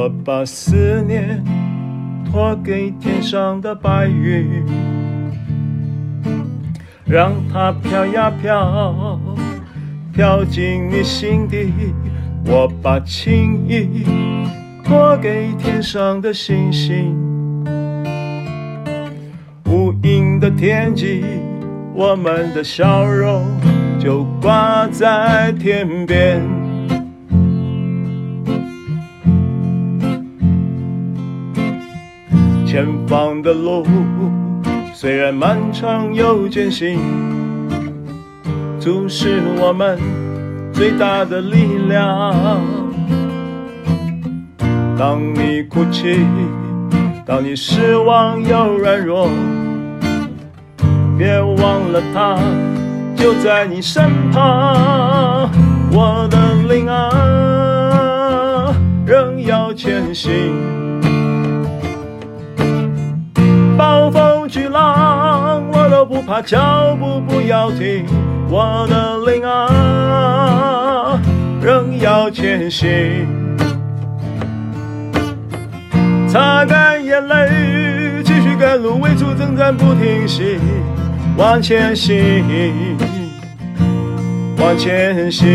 我把思念托给天上的白云，让它飘呀飘，飘进你心底。我把情意托给天上的星星，无垠的天际，我们的笑容就挂在天边。前方的路虽然漫长又艰辛，足是我们。最大的力量。当你哭泣，当你失望又软弱，别忘了他就在你身旁。我的灵啊，仍要前行。暴风巨浪，我都不怕，脚步不要停。我的灵啊，仍要前行，擦干眼泪，继续赶路，为主征战不停息，往前行，往前行。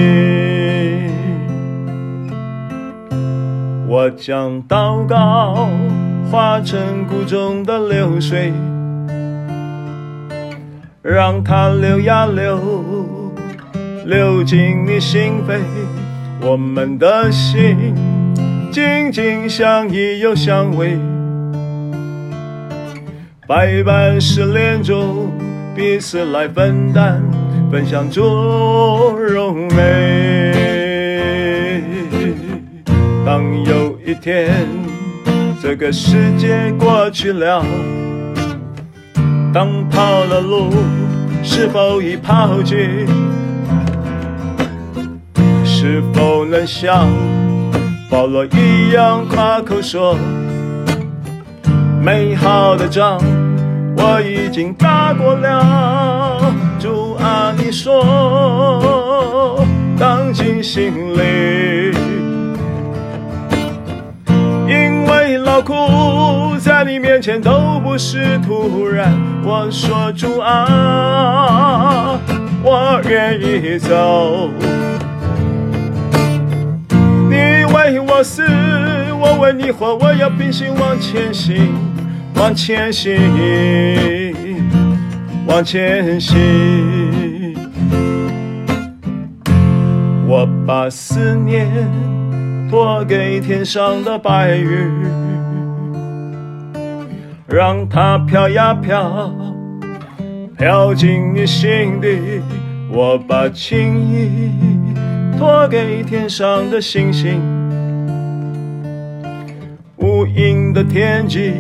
我将祷告化成谷中的流水。让它流呀流，流进你心扉，我们的心紧紧相依又相偎，百般失恋中彼此来分担，分享主荣美。当有一天这个世界过去了。当跑了路，是否已抛弃？是否能像保罗一样夸口说：美好的仗我已经打过了。主啊，你说，当进心里，因为劳苦在你面前都不是突然。我说主啊，我愿意走。你为我死，我为你活，我要并行往前行，往前行，往前行。我把思念托给天上的白云。让它飘呀飘，飘进你心底。我把情意托给天上的星星，无垠的天际，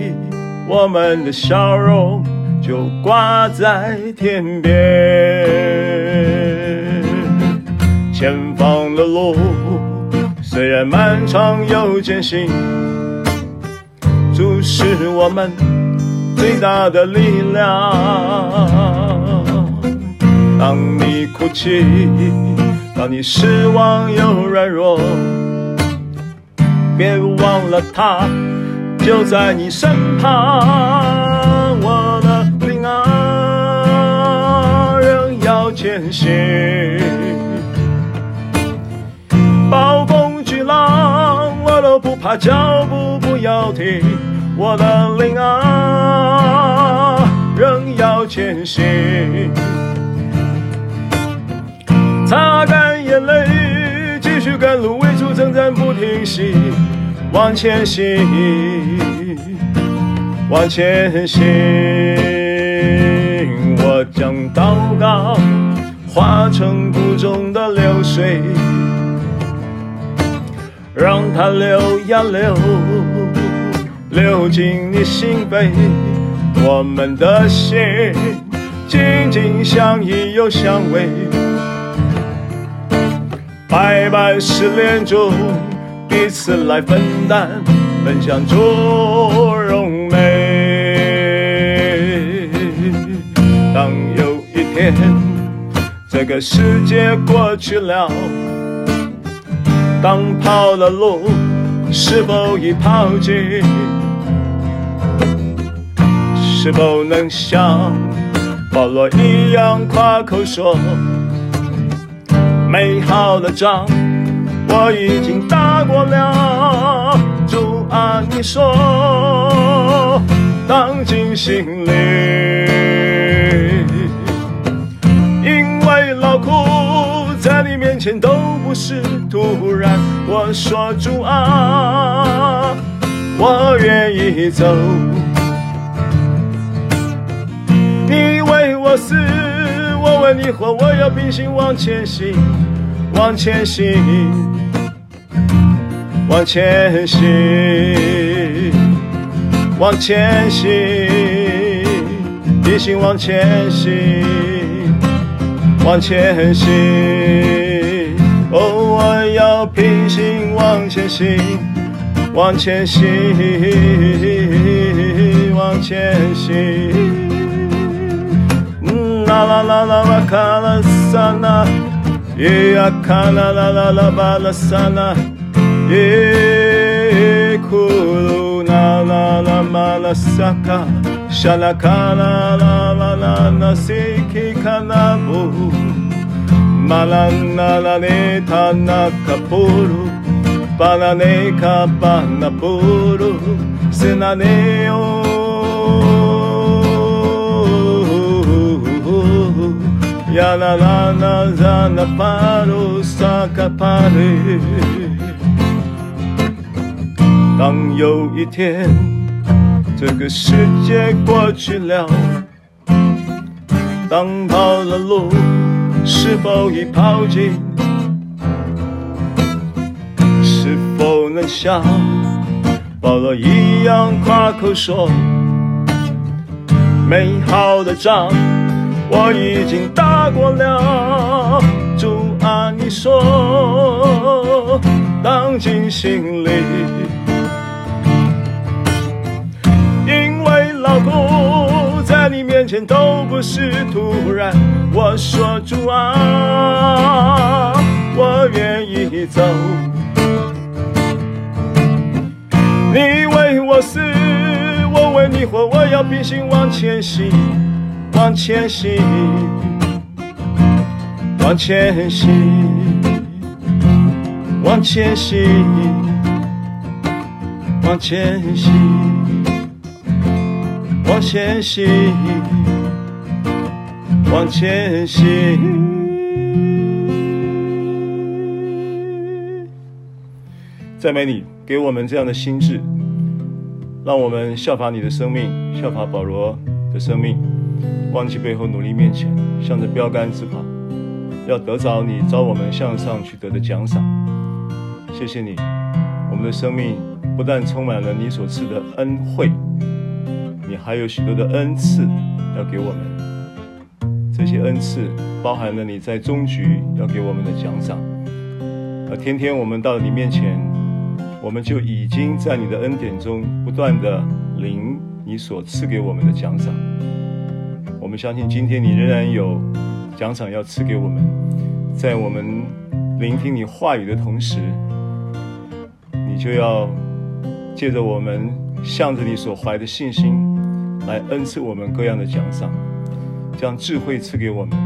我们的笑容就挂在天边。前方的路虽然漫长又艰辛，注视我们。最大的力量。当你哭泣，当你失望又软弱，别忘了他就在你身旁。我的灵啊，仍要前行。暴风巨浪，我都不怕，脚步不要停。我的灵啊，仍要前行，擦干眼泪，继续赶路，为主征战不停息，往前行，往前行。我将祷告化成谷中的流水，让它流呀流。流进你心扉，我们的心紧紧相依又相偎，百般试炼中彼此来分担，分享主荣美。当有一天这个世界过去了，当跑了路。是否已抛弃？是否能像保罗一样夸口说，美好的仗我已经打过了？主啊，你说，当进心里，因为劳苦在你面前都不是突然。我说主啊，我愿意走。死，我为你活，我要平行往前行，往前行，往前行，往前行，凭信往前行，往前行。哦，我要平行往前行，往前行，往前行。啦啦啦啦啦卡拉萨那，耶呀卡啦啦啦啦巴拉萨那，耶库鲁那啦啦马拉萨卡，沙拉卡呀啦啦啦啦啦巴鲁萨卡巴雷。当有一天这个世界过去了，当跑了路是否已抛尽？是否能像保罗一样夸口说，美好的仗？我已经打过了，主啊，你说，当进心里，因为老苦在你面前都不是突然。我说主啊，我愿意走，你为我死，我为你活，我要凭信往前行。往前行，往前行，往前行，往前行，往前行，往前行。赞美你，给我们这样的心智，让我们效法你的生命，效法保罗的生命。忘记背后，努力面前，向着标杆直跑，要得着你招我们向上去得的奖赏。谢谢你，我们的生命不但充满了你所赐的恩惠，你还有许多的恩赐要给我们。这些恩赐包含了你在终局要给我们的奖赏。而天天我们到你面前，我们就已经在你的恩典中不断地领你所赐给我们的奖赏。我们相信，今天你仍然有奖赏要赐给我们。在我们聆听你话语的同时，你就要借着我们向着你所怀的信心，来恩赐我们各样的奖赏，将智慧赐给我们，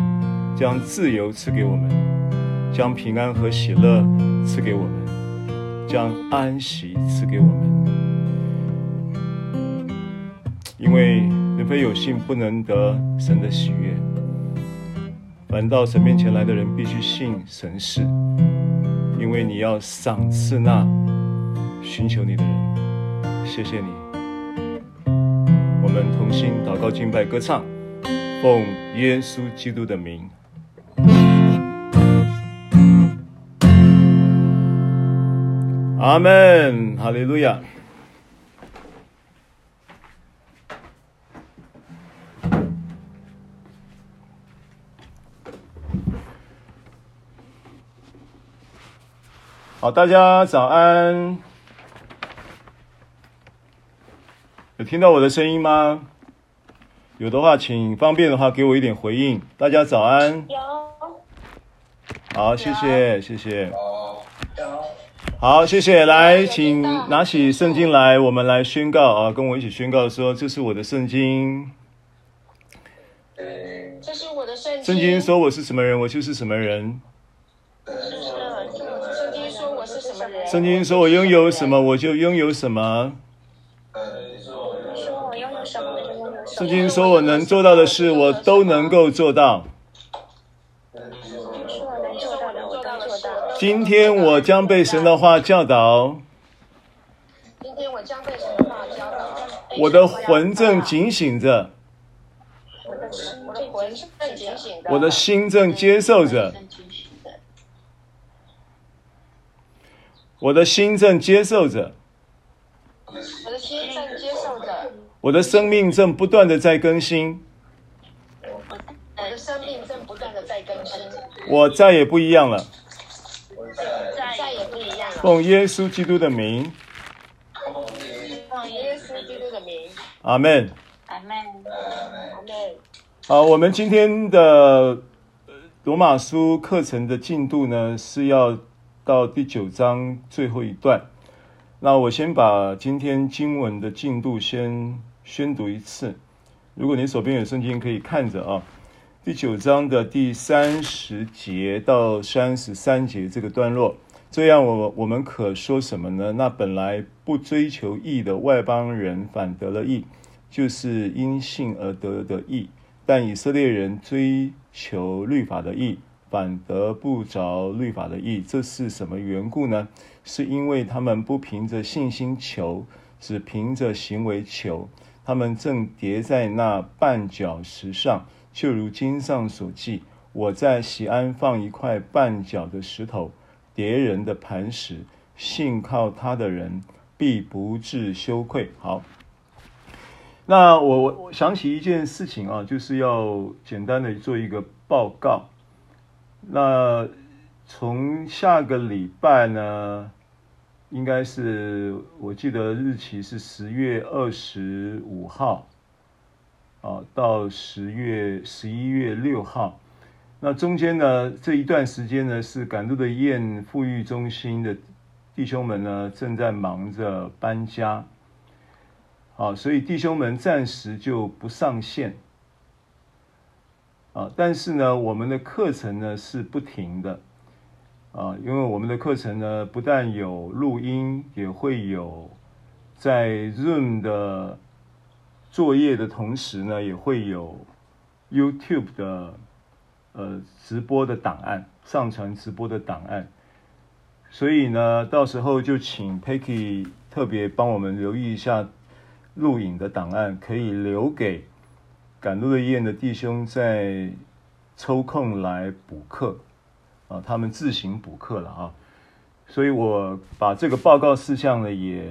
将自由赐给我们，将平安和喜乐赐给我们，将安息赐给我们，因为。人非有信，不能得神的喜悦。凡到神面前来的人，必须信神是，因为你要赏赐那寻求你的人。谢谢你，我们同心祷告、敬拜、歌唱，奉耶稣基督的名，阿门，哈利路亚。好，大家早安。有听到我的声音吗？有的话，请方便的话给我一点回应。大家早安。有。好，谢谢，谢谢。有。好，谢谢。来，请拿起圣经来，我们来宣告啊，跟我一起宣告说：“这是我的圣经。”这是我的圣经。圣经说我是什么人，我就是什么人。圣经说我拥有什么，我就拥有什么。圣经说我能做到的事，我都能够做到。今天我将被神的话教导。今天我将被神的话教导。我的魂正警醒着。我的魂正警醒着。我的心正接受着。我的心正接受着。我的心正接受着。我的生命正不断的在更新。我的生命正不断的在更新。我再也不一样了。再也不一样了。奉耶稣基督的名。奉耶稣基督的名。阿门。阿门。阿门。好，我们今天的罗马书课程的进度呢，是要到第九章最后一段。那我先把今天经文的进度先宣读一次。如果你手边有圣经，可以看着啊。第九章的第三十节到三十三节这个段落，这样我我们可说什么呢？那本来不追求义的外邦人反得了义，就是因信而得的义；但以色列人追求律法的义，反得不着律法的义。这是什么缘故呢？是因为他们不凭着信心求，只凭着行为求，他们正跌在那绊脚石上。就如经上所记，我在锡安放一块绊脚的石头，跌人的磐石，信靠他的人必不致羞愧。好，那我我想起一件事情啊，就是要简单的做一个报告。那从下个礼拜呢，应该是我记得日期是十月二十五号。啊，到十月十一月六号，那中间呢，这一段时间呢，是赶路的雁复育中心的弟兄们呢，正在忙着搬家，啊，所以弟兄们暂时就不上线，啊，但是呢，我们的课程呢是不停的，啊，因为我们的课程呢不但有录音，也会有在 Zoom 的。作业的同时呢，也会有 YouTube 的呃直播的档案，上传直播的档案。所以呢，到时候就请 Peggy 特别帮我们留意一下录影的档案，可以留给赶路的医院的弟兄在抽空来补课啊，他们自行补课了啊。所以我把这个报告事项呢也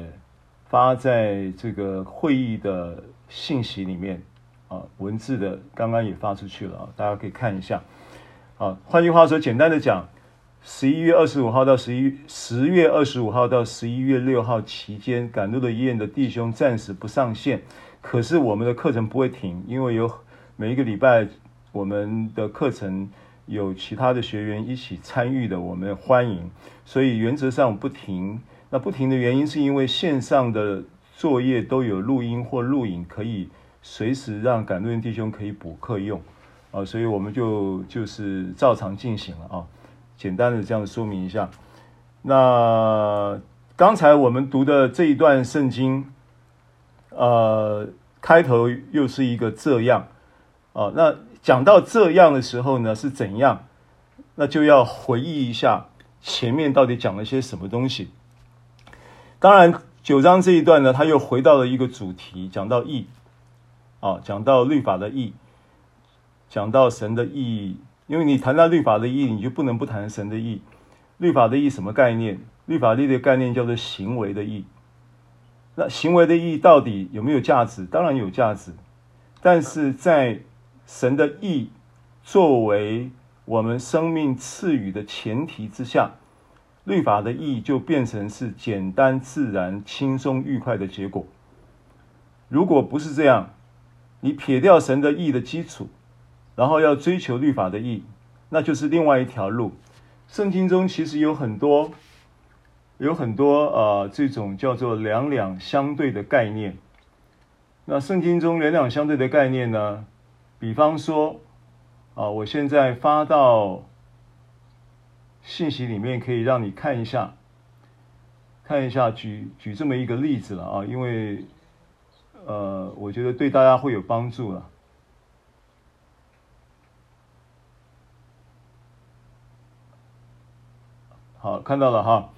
发在这个会议的。信息里面啊，文字的刚刚也发出去了啊，大家可以看一下。啊，换句话说，简单的讲，十一月二十五号到十一十月二十五号到十一月六号期间，赶路的医院的弟兄暂时不上线，可是我们的课程不会停，因为有每一个礼拜我们的课程有其他的学员一起参与的，我们欢迎，所以原则上不停。那不停的原因是因为线上的。作业都有录音或录影，可以随时让赶路的弟兄可以补课用，啊，所以我们就就是照常进行了啊。简单的这样说明一下。那刚才我们读的这一段圣经，呃，开头又是一个这样，啊，那讲到这样的时候呢，是怎样？那就要回忆一下前面到底讲了些什么东西。当然。九章这一段呢，他又回到了一个主题，讲到义，啊，讲到律法的义，讲到神的义。因为你谈到律法的义，你就不能不谈神的义。律法的义什么概念？律法的义的概念叫做行为的义。那行为的意义到底有没有价值？当然有价值，但是在神的义作为我们生命赐予的前提之下。律法的意义就变成是简单、自然、轻松、愉快的结果。如果不是这样，你撇掉神的义的基础，然后要追求律法的义，那就是另外一条路。圣经中其实有很多有很多呃这种叫做两两相对的概念。那圣经中两两相对的概念呢，比方说啊，我现在发到信息里面，可以让你看一下，看一下，举举这么一个例子了啊，因为呃，我觉得对大家会有帮助了。好，看到了哈，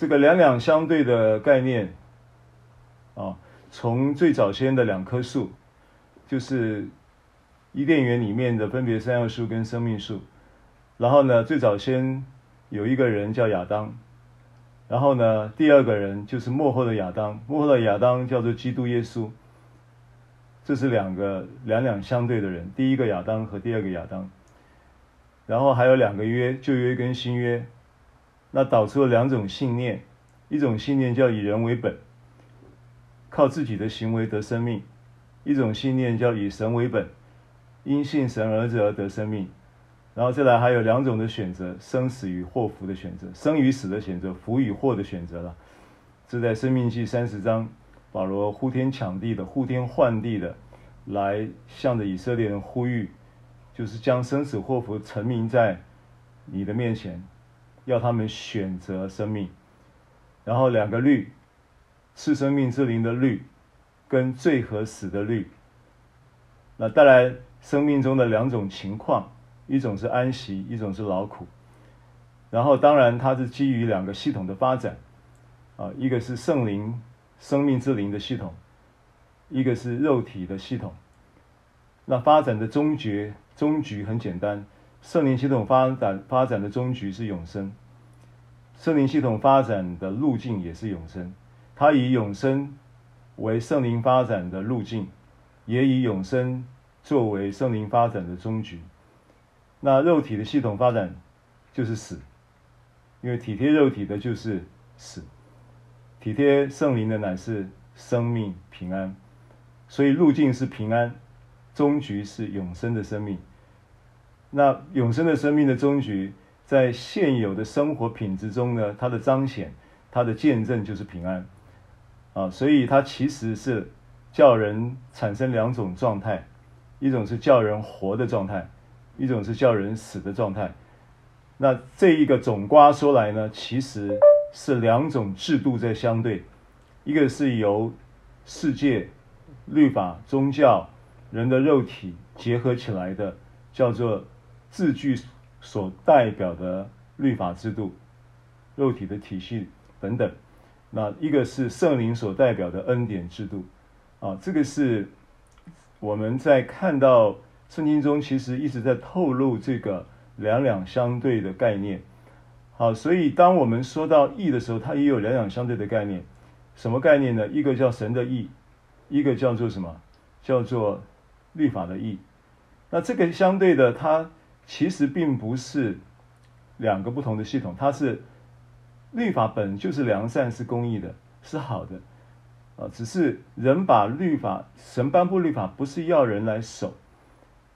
这个两两相对的概念啊，从最早先的两棵树，就是伊甸园里面的分别善恶树跟生命树，然后呢，最早先有一个人叫亚当，然后呢，第二个人就是幕后的亚当，幕后的亚当叫做基督耶稣，这是两个两两相对的人，第一个亚当和第二个亚当。然后还有两个约，旧约跟新约，那导出了两种信念，一种信念叫以人为本，靠自己的行为得生命；一种信念叫以神为本，因信神儿子而得生命。然后再来还有两种的选择：生死与祸福的选择，生与死的选择，福与祸的选择了。这在生命记三十章，保罗呼天抢地的、呼天唤地的，来向着以色列人呼吁。就是将生死祸福陈明在你的面前，要他们选择生命。然后两个律，是生命之灵的律，跟罪和死的律。那带来生命中的两种情况，一种是安息，一种是劳苦。然后当然它是基于两个系统的发展，啊，一个是圣灵生命之灵的系统，一个是肉体的系统。那发展的终结。终局很简单，圣灵系统发展发展的终局是永生，圣灵系统发展的路径也是永生，它以永生为圣灵发展的路径，也以永生作为圣灵发展的终局。那肉体的系统发展就是死，因为体贴肉体的就是死，体贴圣灵的乃是生命平安，所以路径是平安，终局是永生的生命。那永生的生命的终局，在现有的生活品质中呢，它的彰显，它的见证就是平安，啊，所以它其实是叫人产生两种状态，一种是叫人活的状态，一种是叫人死的状态。那这一个总瓜说来呢，其实是两种制度在相对，一个是由世界、律法、宗教、人的肉体结合起来的，叫做。字句所代表的律法制度、肉体的体系等等，那一个是圣灵所代表的恩典制度，啊，这个是我们在看到圣经中其实一直在透露这个两两相对的概念。好，所以当我们说到义的时候，它也有两两相对的概念。什么概念呢？一个叫神的义，一个叫做什么？叫做律法的义。那这个相对的，它。其实并不是两个不同的系统，它是律法本就是良善，是公义的，是好的，啊，只是人把律法，神颁布律法不是要人来守，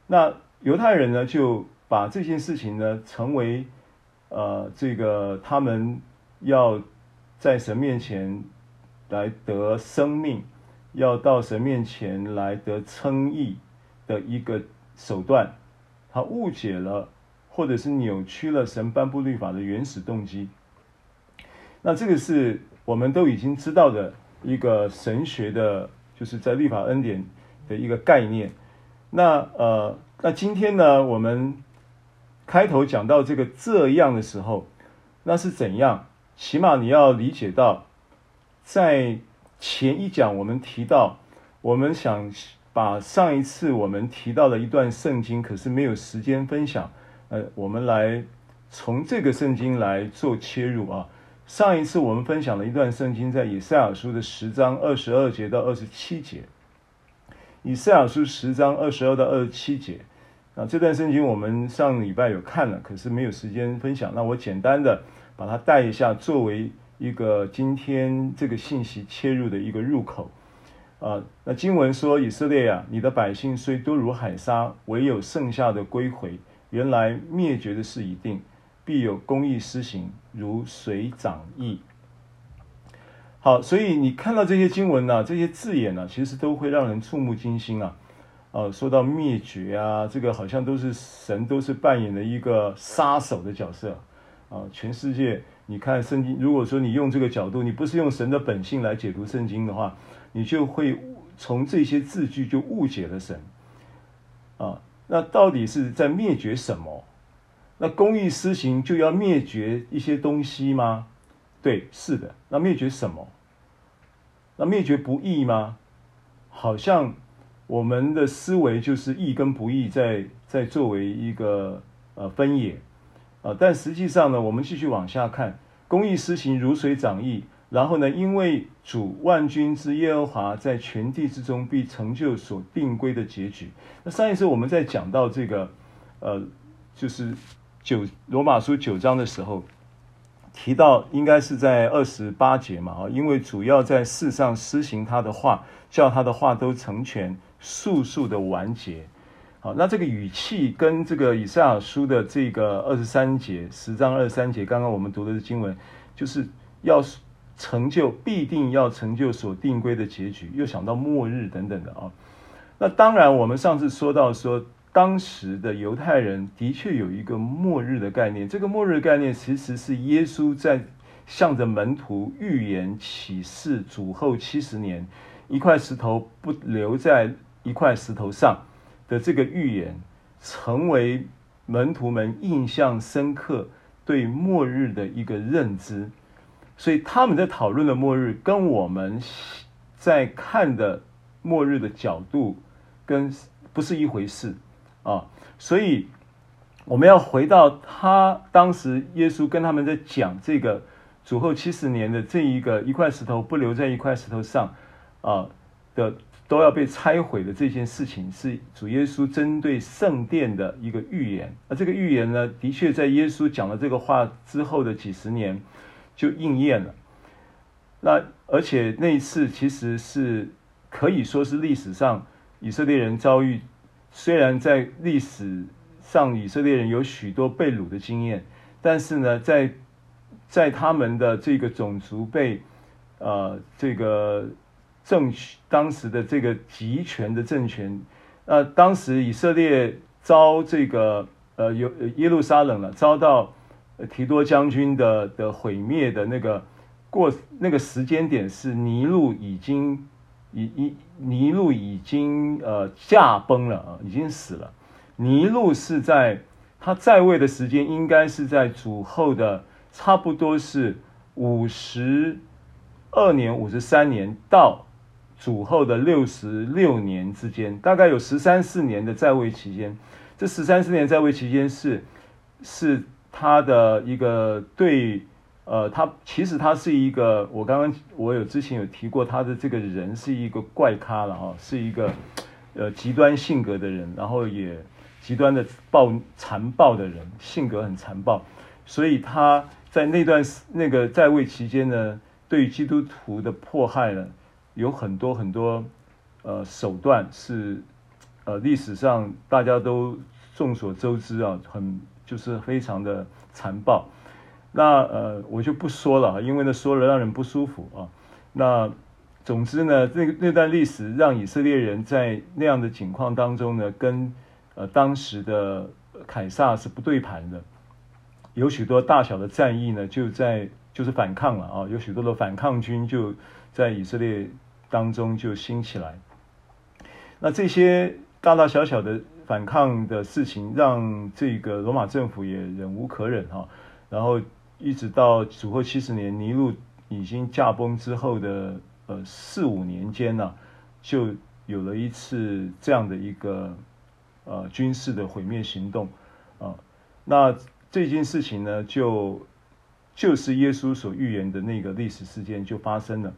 那犹太人呢就把这件事情呢成为呃这个他们要在神面前来得生命，要到神面前来得称义的一个手段。他误解了，或者是扭曲了神颁布律法的原始动机。那这个是我们都已经知道的一个神学的，就是在律法恩典的一个概念。那呃，那今天呢，我们开头讲到这个这样的时候，那是怎样？起码你要理解到，在前一讲我们提到，我们想。把上一次我们提到的一段圣经，可是没有时间分享，呃，我们来从这个圣经来做切入啊。上一次我们分享了一段圣经，在以赛亚书的十章二十二节到二十七节。以赛亚书十章二十二到二十七节，啊，这段圣经我们上礼拜有看了，可是没有时间分享。那我简单的把它带一下，作为一个今天这个信息切入的一个入口。啊，那经文说：“以色列啊，你的百姓虽多如海沙，唯有剩下的归回。原来灭绝的事已定，必有公义施行，如水涨溢。好，所以你看到这些经文呢、这些字眼呢、其实都会让人触目惊心啊。呃，说到灭绝啊，这个好像都是神都是扮演了一个杀手的角色啊。全世界，你看圣经，如果说你用这个角度，你不是用神的本性来解读圣经的话，你就会从这些字句就误解了神啊。那到底是在灭绝什么？那公义施行就要灭绝一些东西吗？对，是的。那灭绝什么？那灭绝不义吗？好像。我们的思维就是义跟不义在在作为一个呃分野啊、但实际上呢，我们继续往下看，公义施行如水涨义，然后呢，因为主万军之耶和华在全地之中必成就所定规的结局。那上一次我们在讲到这个呃，就是九罗马书九章的时候。提到应该是在二十八节嘛，啊，因为主要在世上施行他的话，叫他的话都成全，速速的完结。好，那这个语气跟这个以赛亚书的这个二十三节，十章二十三节，刚刚我们读的是经文，就是要成就，必定要成就所定规的结局。又想到末日等等的啊，那当然我们上次说到说。当时的犹太人的确有一个末日的概念，这个末日概念其实是耶稣在向着门徒预言启示主后七十年，一块石头不留在一块石头上的这个预言，成为门徒们印象深刻对末日的一个认知，所以他们在讨论的末日跟我们在看的末日的角度跟不是一回事。啊，所以我们要回到他当时耶稣跟他们在讲这个主后七十年的这一个一块石头不留在一块石头上啊的都要被拆毁的这件事情，是主耶稣针对圣殿的一个预言。而这个预言呢，的确在耶稣讲了这个话之后的几十年就应验了。那而且那一次其实是可以说是历史上以色列人遭遇。虽然在历史上以色列人有许多被掳的经验，但是呢，在在他们的这个种族被呃这个政当时的这个集权的政权，那、呃、当时以色列遭这个呃有耶路撒冷了，遭到提多将军的的毁灭的那个过那个时间点是尼禄已经。已已尼禄已经呃驾崩了啊，已经死了。尼禄是在他在位的时间，应该是在主后的差不多是五十二年、五十三年到主后的六十六年之间，大概有十三四年的在位期间。这十三四年在位期间是是他的一个对。呃，他其实他是一个，我刚刚我有之前有提过，他的这个人是一个怪咖了哈，是一个呃极端性格的人，然后也极端的暴残暴的人，性格很残暴，所以他在那段那个在位期间呢，对基督徒的迫害呢，有很多很多呃手段是呃历史上大家都众所周知啊，很就是非常的残暴。那呃，我就不说了，因为呢说了让人不舒服啊。那总之呢，那那段历史让以色列人在那样的境况当中呢，跟呃当时的凯撒是不对盘的，有许多大小的战役呢，就在就是反抗了啊，有许多的反抗军就在以色列当中就兴起来。那这些大大小小的反抗的事情，让这个罗马政府也忍无可忍哈，然后。一直到主后七十年，尼禄已经驾崩之后的呃四五年间呢、就有了一次这样的一个呃军事的毁灭行动啊。那这件事情呢，就就是耶稣所预言的那个历史事件就发生了。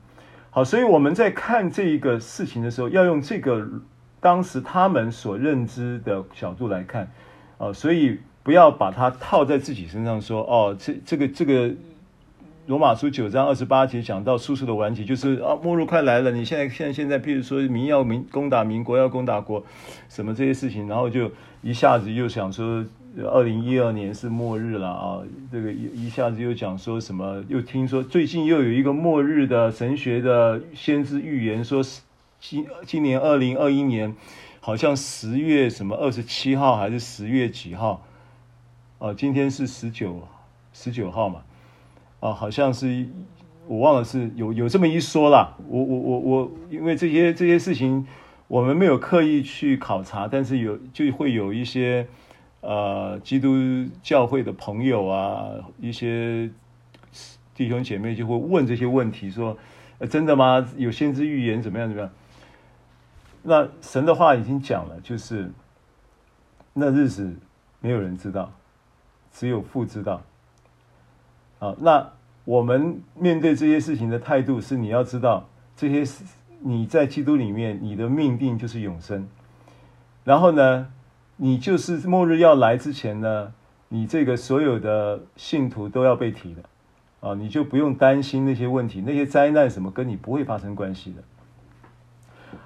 好，所以我们在看这一个事情的时候，要用这个当时他们所认知的角度来看啊，所以。不要把它套在自己身上说哦，这这个这个罗马书九章二十八节讲到叔叔的完结，就是啊末日快来了。你现在现在现在，譬如说民要民攻打民，国要攻打国，什么这些事情，然后就一下子又想说二零一二年是末日了啊，这个一一下子又讲说什么，又听说最近又有一个末日的神学的先知预言，说今今年二零二一年好像十月什么二十七号还是十月几号啊？今天是十九十九号嘛？啊，好像是我忘了是有有这么一说啦。我我我我，因为这些这些事情。我们没有刻意去考察，但是有就会有一些呃基督教会的朋友啊，一些弟兄姐妹就会问这些问题，说：“，真的吗？有先知预言怎么样怎么样？”那神的话已经讲了，就是那日子没有人知道，只有父知道。啊，那我们面对这些事情的态度是：你要知道这些。你在基督里面，你的命定就是永生。然后呢，你就是末日要来之前呢，你这个所有的信徒都要被提的啊，你就不用担心那些问题，那些灾难什么跟你不会发生关系的。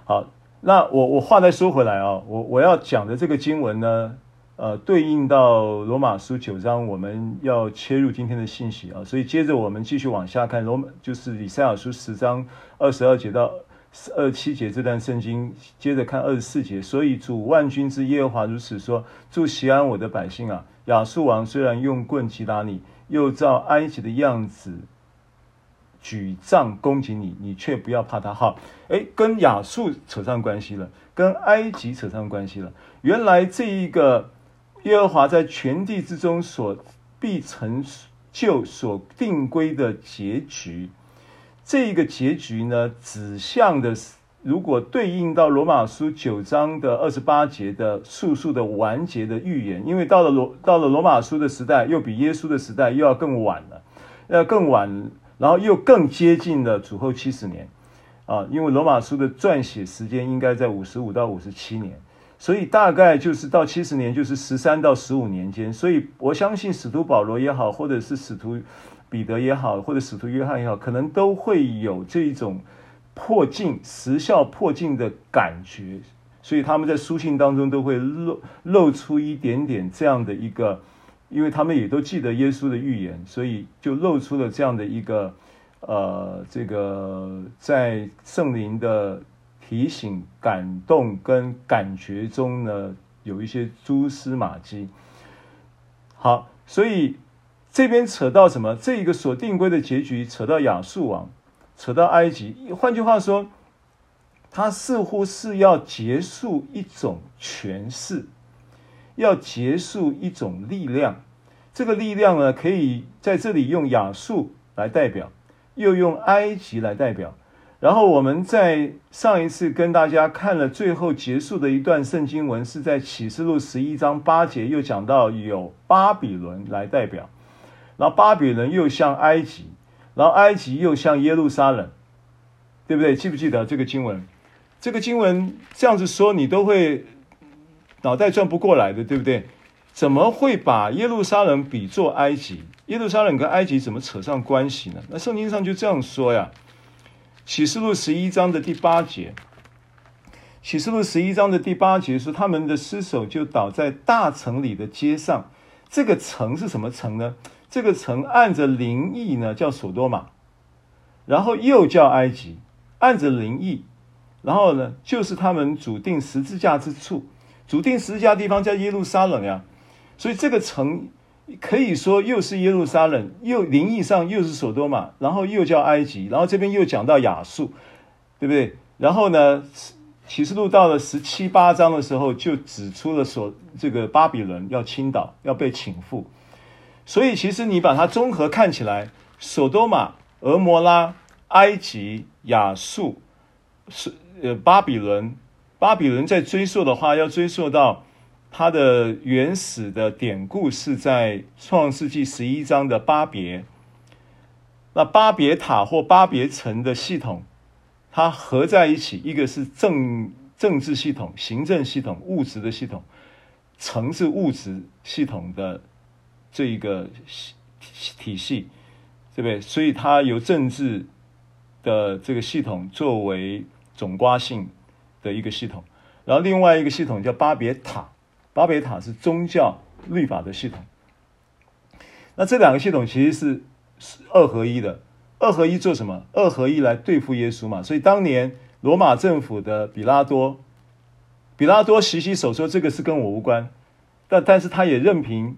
好，那我我话再说回来啊，我我要讲的这个经文呢，呃，对应到罗马书九章，我们要切入今天的信息啊，所以接着我们继续往下看，罗马就是以赛亚书十章二十二节到。二七节这段圣经，接着看二十四节。所以主万军之耶和华如此说：住锡安我的百姓啊，亚述王虽然用棍击打你，又照埃及的样子举杖攻击你，你却不要怕他。好，诶，跟亚述扯上关系了，跟埃及扯上关系了。原来这一个耶和华在全地之中所必成就、所定规的结局。这个结局呢，指向的是，如果对应到罗马书九章的二十八节的速速的完结的预言，因为到了罗到了罗马书的时代，又比耶稣的时代又要更晚了，要更晚，然后又更接近了主后七十年，啊，因为罗马书的撰写时间应该在五十五到五十七年，所以大概就是到七十年，就是十三到十五年间，所以我相信使徒保罗也好，或者是使徒。彼得也好，或者使徒约翰也好，可能都会有这种迫近、时效迫近的感觉，所以他们在书信当中都会露露出一点点这样的一个，因为他们也都记得耶稣的预言，所以就露出了这样的一个，呃，这个在圣灵的提醒、感动跟感觉中呢，有一些蛛丝马迹。好，所以。这边扯到什么？这一个所定规的结局扯到亚述王，扯到埃及。换句话说，他似乎是要结束一种权势，要结束一种力量。这个力量呢，可以在这里用亚述来代表，又用埃及来代表。然后我们在上一次跟大家看了最后结束的一段圣经文，是在启示录十一章八节，又讲到有巴比伦来代表。然后巴比伦又像埃及，然后埃及又像耶路撒冷，对不对？记不记得这个经文？这个经文这样子说，你都会脑袋转不过来的，对不对？怎么会把耶路撒冷比作埃及？耶路撒冷跟埃及怎么扯上关系呢？那圣经上就这样说呀，《启示录》十一章的第八节，《启示录》十一章的第八节说，他们的尸首就倒在大城里的街上。这个城是什么城呢？这个城按着灵意呢叫索多玛，然后又叫埃及，按着灵意，然后呢就是他们主定十字架之处，主定十字架地方叫耶路撒冷呀，所以这个城可以说又是耶路撒冷，又灵意上又是索多玛，然后又叫埃及，然后这边又讲到亚述，对不对？然后呢，启示录到了十七八章的时候，就指出了所这个巴比伦要倾倒，要被倾覆。所以，其实你把它综合看起来，索多玛、俄摩拉、埃及、亚述，是呃巴比伦。巴比伦在追溯的话，要追溯到它的原始的典故是在创世纪十一章的巴别。那巴别塔或巴别城的系统，它合在一起，一个是政政治系统、行政系统、物质的系统，城是物质系统的。这一个体体系，对不对？所以它由政治的这个系统作为总括性的一个系统，然后另外一个系统叫巴别塔，巴别塔是宗教律法的系统。那这两个系统其实是二合一的。二合一做什么？二合一来对付耶稣嘛。所以当年罗马政府的比拉多，比拉多洗洗手说这个是跟我无关，但但是他也任凭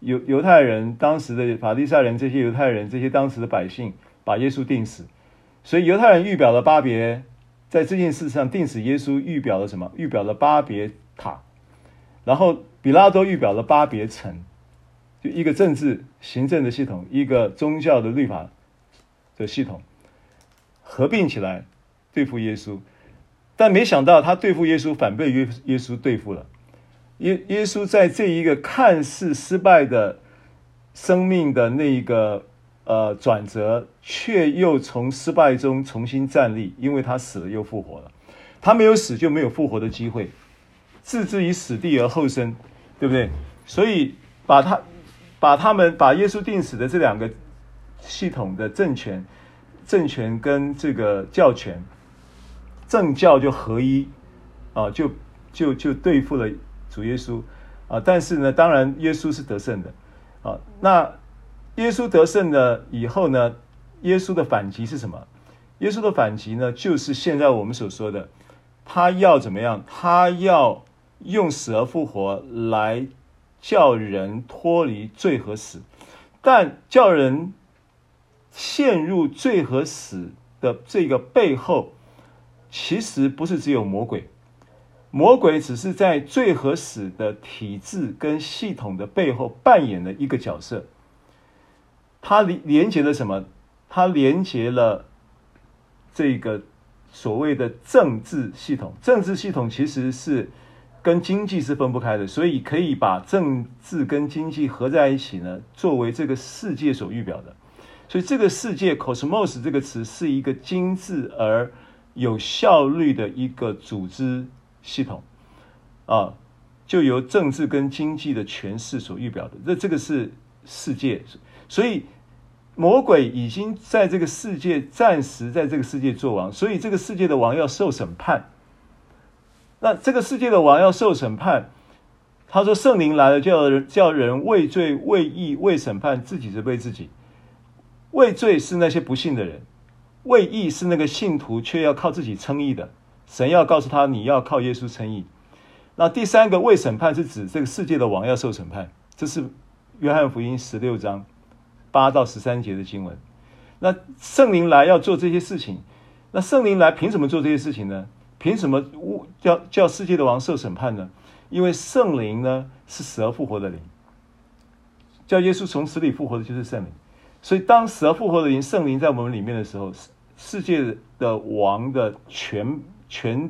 犹犹太人当时的法利赛人这些犹太人这些当时的百姓把耶稣钉死。所以犹太人预表了巴别，在这件事上定死耶稣预表了什么？预表了巴别塔。然后比拉多预表了巴别城，就一个政治行政的系统，一个宗教的律法。的系统合并起来对付耶稣，但没想到他对付耶稣反被耶耶稣对付了。耶耶稣在这一个看似失败的生命的那一个呃转折，却又从失败中重新站立，因为他死了又复活了。他没有死就没有复活的机会，置之于死地而后生，对不对？所以把他把他们把耶稣钉死的这两个。系统的政权，政权跟这个教权，政教就合一，啊，就就就对付了主耶稣，啊，但是呢，当然耶稣是得胜的，啊，那耶稣得胜了以后呢，耶稣的反击是什么？耶稣的反击呢，就是现在我们所说的，他要怎么样？他要用死而复活来叫人脱离罪和死，但叫人。陷入罪和死的这个背后，其实不是只有魔鬼，魔鬼只是在罪和死的体制跟系统的背后扮演了一个角色。它连连接了什么？它连接了这个所谓的政治系统。政治系统其实是跟经济是分不开的，所以可以把政治跟经济合在一起呢，作为这个世界所预表的。所以这个世界 “cosmos” 这个词是一个精致而有效率的一个组织系统啊，就由政治跟经济的诠释所预表的。这这个是世界，所以魔鬼已经在这个世界暂时在这个世界作王，所以这个世界的王要受审判。那这个世界的王要受审判，他说：“圣灵来了，叫人叫人畏罪、畏义、为审判，自己责备自己。”畏罪是那些不信的人，畏义是那个信徒却要靠自己称义的。神要告诉他，你要靠耶稣称义。那第三个为审判是指这个世界的王要受审判，这是约翰福音十六章八到十三节的经文。那圣灵来要做这些事情，那圣灵来凭什么做这些事情呢？凭什么叫叫世界的王受审判呢？因为圣灵呢是死而复活的灵，叫耶稣从死里复活的就是圣灵。所以，当死而复活的灵圣灵在我们里面的时候，世界的王的权权，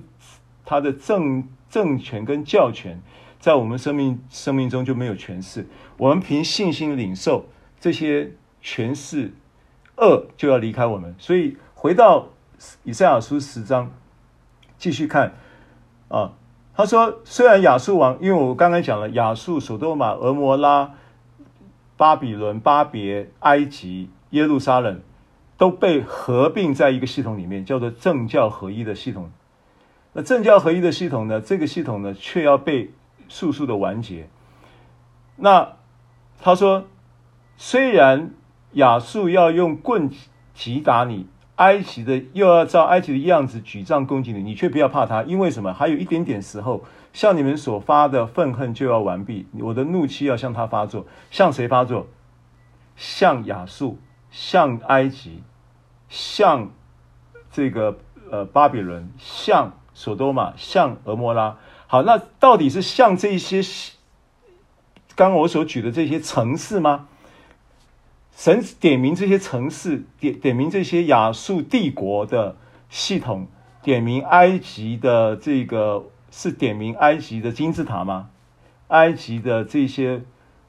他的政政权跟教权，在我们生命生命中就没有权势。我们凭信心领受这些权势，恶就要离开我们。所以，回到以赛亚书十章，继续看啊，他说：虽然亚述王，因为我刚才讲了亚述、所多玛、俄摩拉。巴比伦、巴别、埃及、耶路撒冷都被合并在一个系统里面，叫做政教合一的系统。那政教合一的系统呢？这个系统呢，却要被速速的完结。那他说，虽然亚述要用棍击打你，埃及的又要照埃及的样子举杖攻击你，你却不要怕他，因为什么？还有一点点时候。向你们所发的愤恨就要完毕，我的怒气要向他发作，向谁发作？向亚述，向埃及，向这个呃巴比伦，向所多玛，向俄摩拉。好，那到底是向这些刚刚我所举的这些城市吗？神点名这些城市，点点名这些亚述帝国的系统，点名埃及的这个。是点名埃及的金字塔吗？埃及的这些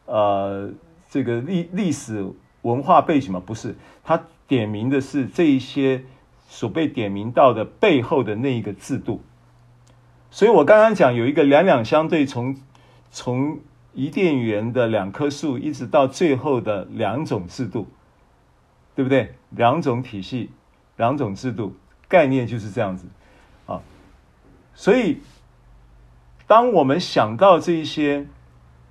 呃，这个历历史文化背景吗？不是，他点名的是这一些所被点名到的背后的那一个制度。所以我刚刚讲有一个两两相对，从从伊甸园的两棵树，一直到最后的两种制度，对不对？两种体系，两种制度，概念就是这样子啊。所以。当我们想到这一些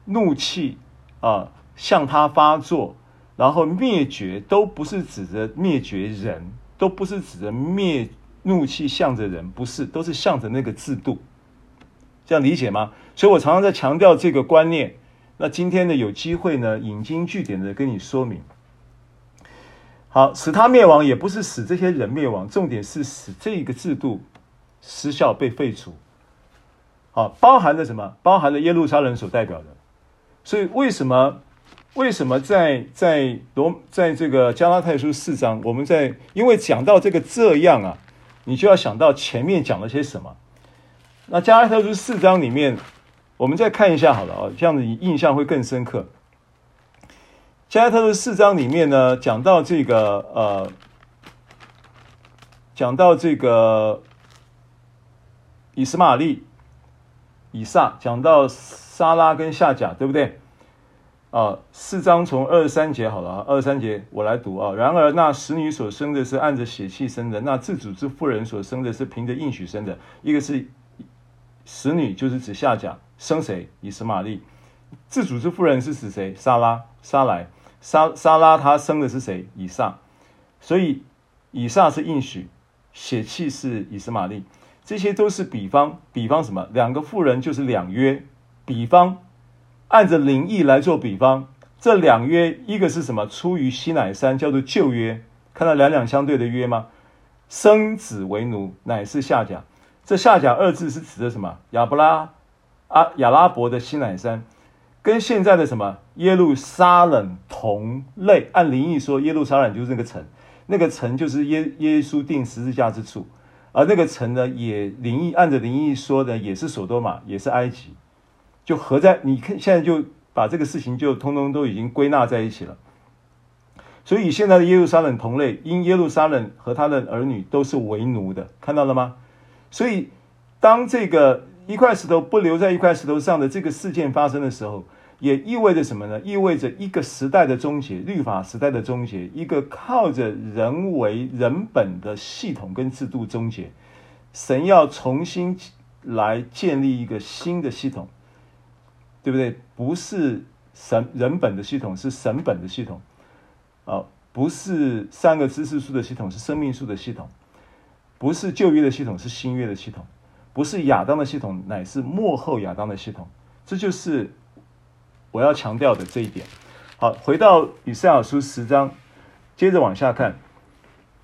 怒气啊向他发作，然后灭绝，都不是指着灭绝人，都不是指着灭怒气向着人，不是，都是向着那个制度。这样理解吗？所以我常常在强调这个观念。那今天呢，有机会呢，引经据典的跟你说明。好，使他灭亡，也不是使这些人灭亡，重点是使这个制度失效被废除。好，包含了什么？包含了耶路撒冷所代表的。所以为什么？为什么在在罗在这个加拉太书四章，我们在因为讲到这个这样啊，你就要想到前面讲了些什么。那加拉太书四章里面，我们再看一下好了啊，这样子你印象会更深刻。加拉太书四章里面呢，讲到这个呃，讲到这个以斯玛利、以撒，讲到撒拉跟夏甲，对不对？啊，四章从二十三节好了，二十三节我来读啊。然而那使女所生的是按着血气生的，那自主之妇人所生的是凭着应许生的，一个是。使女就是指夏甲生谁？以实玛利。自主之妇人是指谁？撒拉、撒莱、撒撒拉，她生的是谁？以撒。所以以撒是应许，血气是以实玛利。这些都是比方，比方什么？两个妇人就是两约，比方按着灵意来做比方。这两约，一个是什么？出于西乃山，叫做旧约，看到两两相对的约吗？生子为奴，乃是夏甲。这下甲二字是指的什么？亚伯拉啊，亚拉伯的西乃山，跟现在的什么耶路撒冷同类。按灵意说，耶路撒冷就是那个城，那个城就是耶耶稣钉十字架之处，而那个城呢，也灵意按着灵意说的，也是所多玛，也是埃及，就合在你看，现在就把这个事情就通通都已经归纳在一起了。所以现在的耶路撒冷同类，因耶路撒冷和他的儿女都是为奴的，看到了吗？所以，当这个一块石头不留在一块石头上的这个事件发生的时候，也意味着什么呢？意味着一个时代的终结，律法时代的终结，一个靠着人为人本的系统跟制度终结。神要重新来建立一个新的系统，对不对？不是神人本的系统，是神本的系统。啊，不是三个知识树的系统，是生命树的系统。不是旧约的系统，是新约的系统；不是亚当的系统，乃是末后亚当的系统。这就是我要强调的这一点。好，回到以赛亚书十章，接着往下看，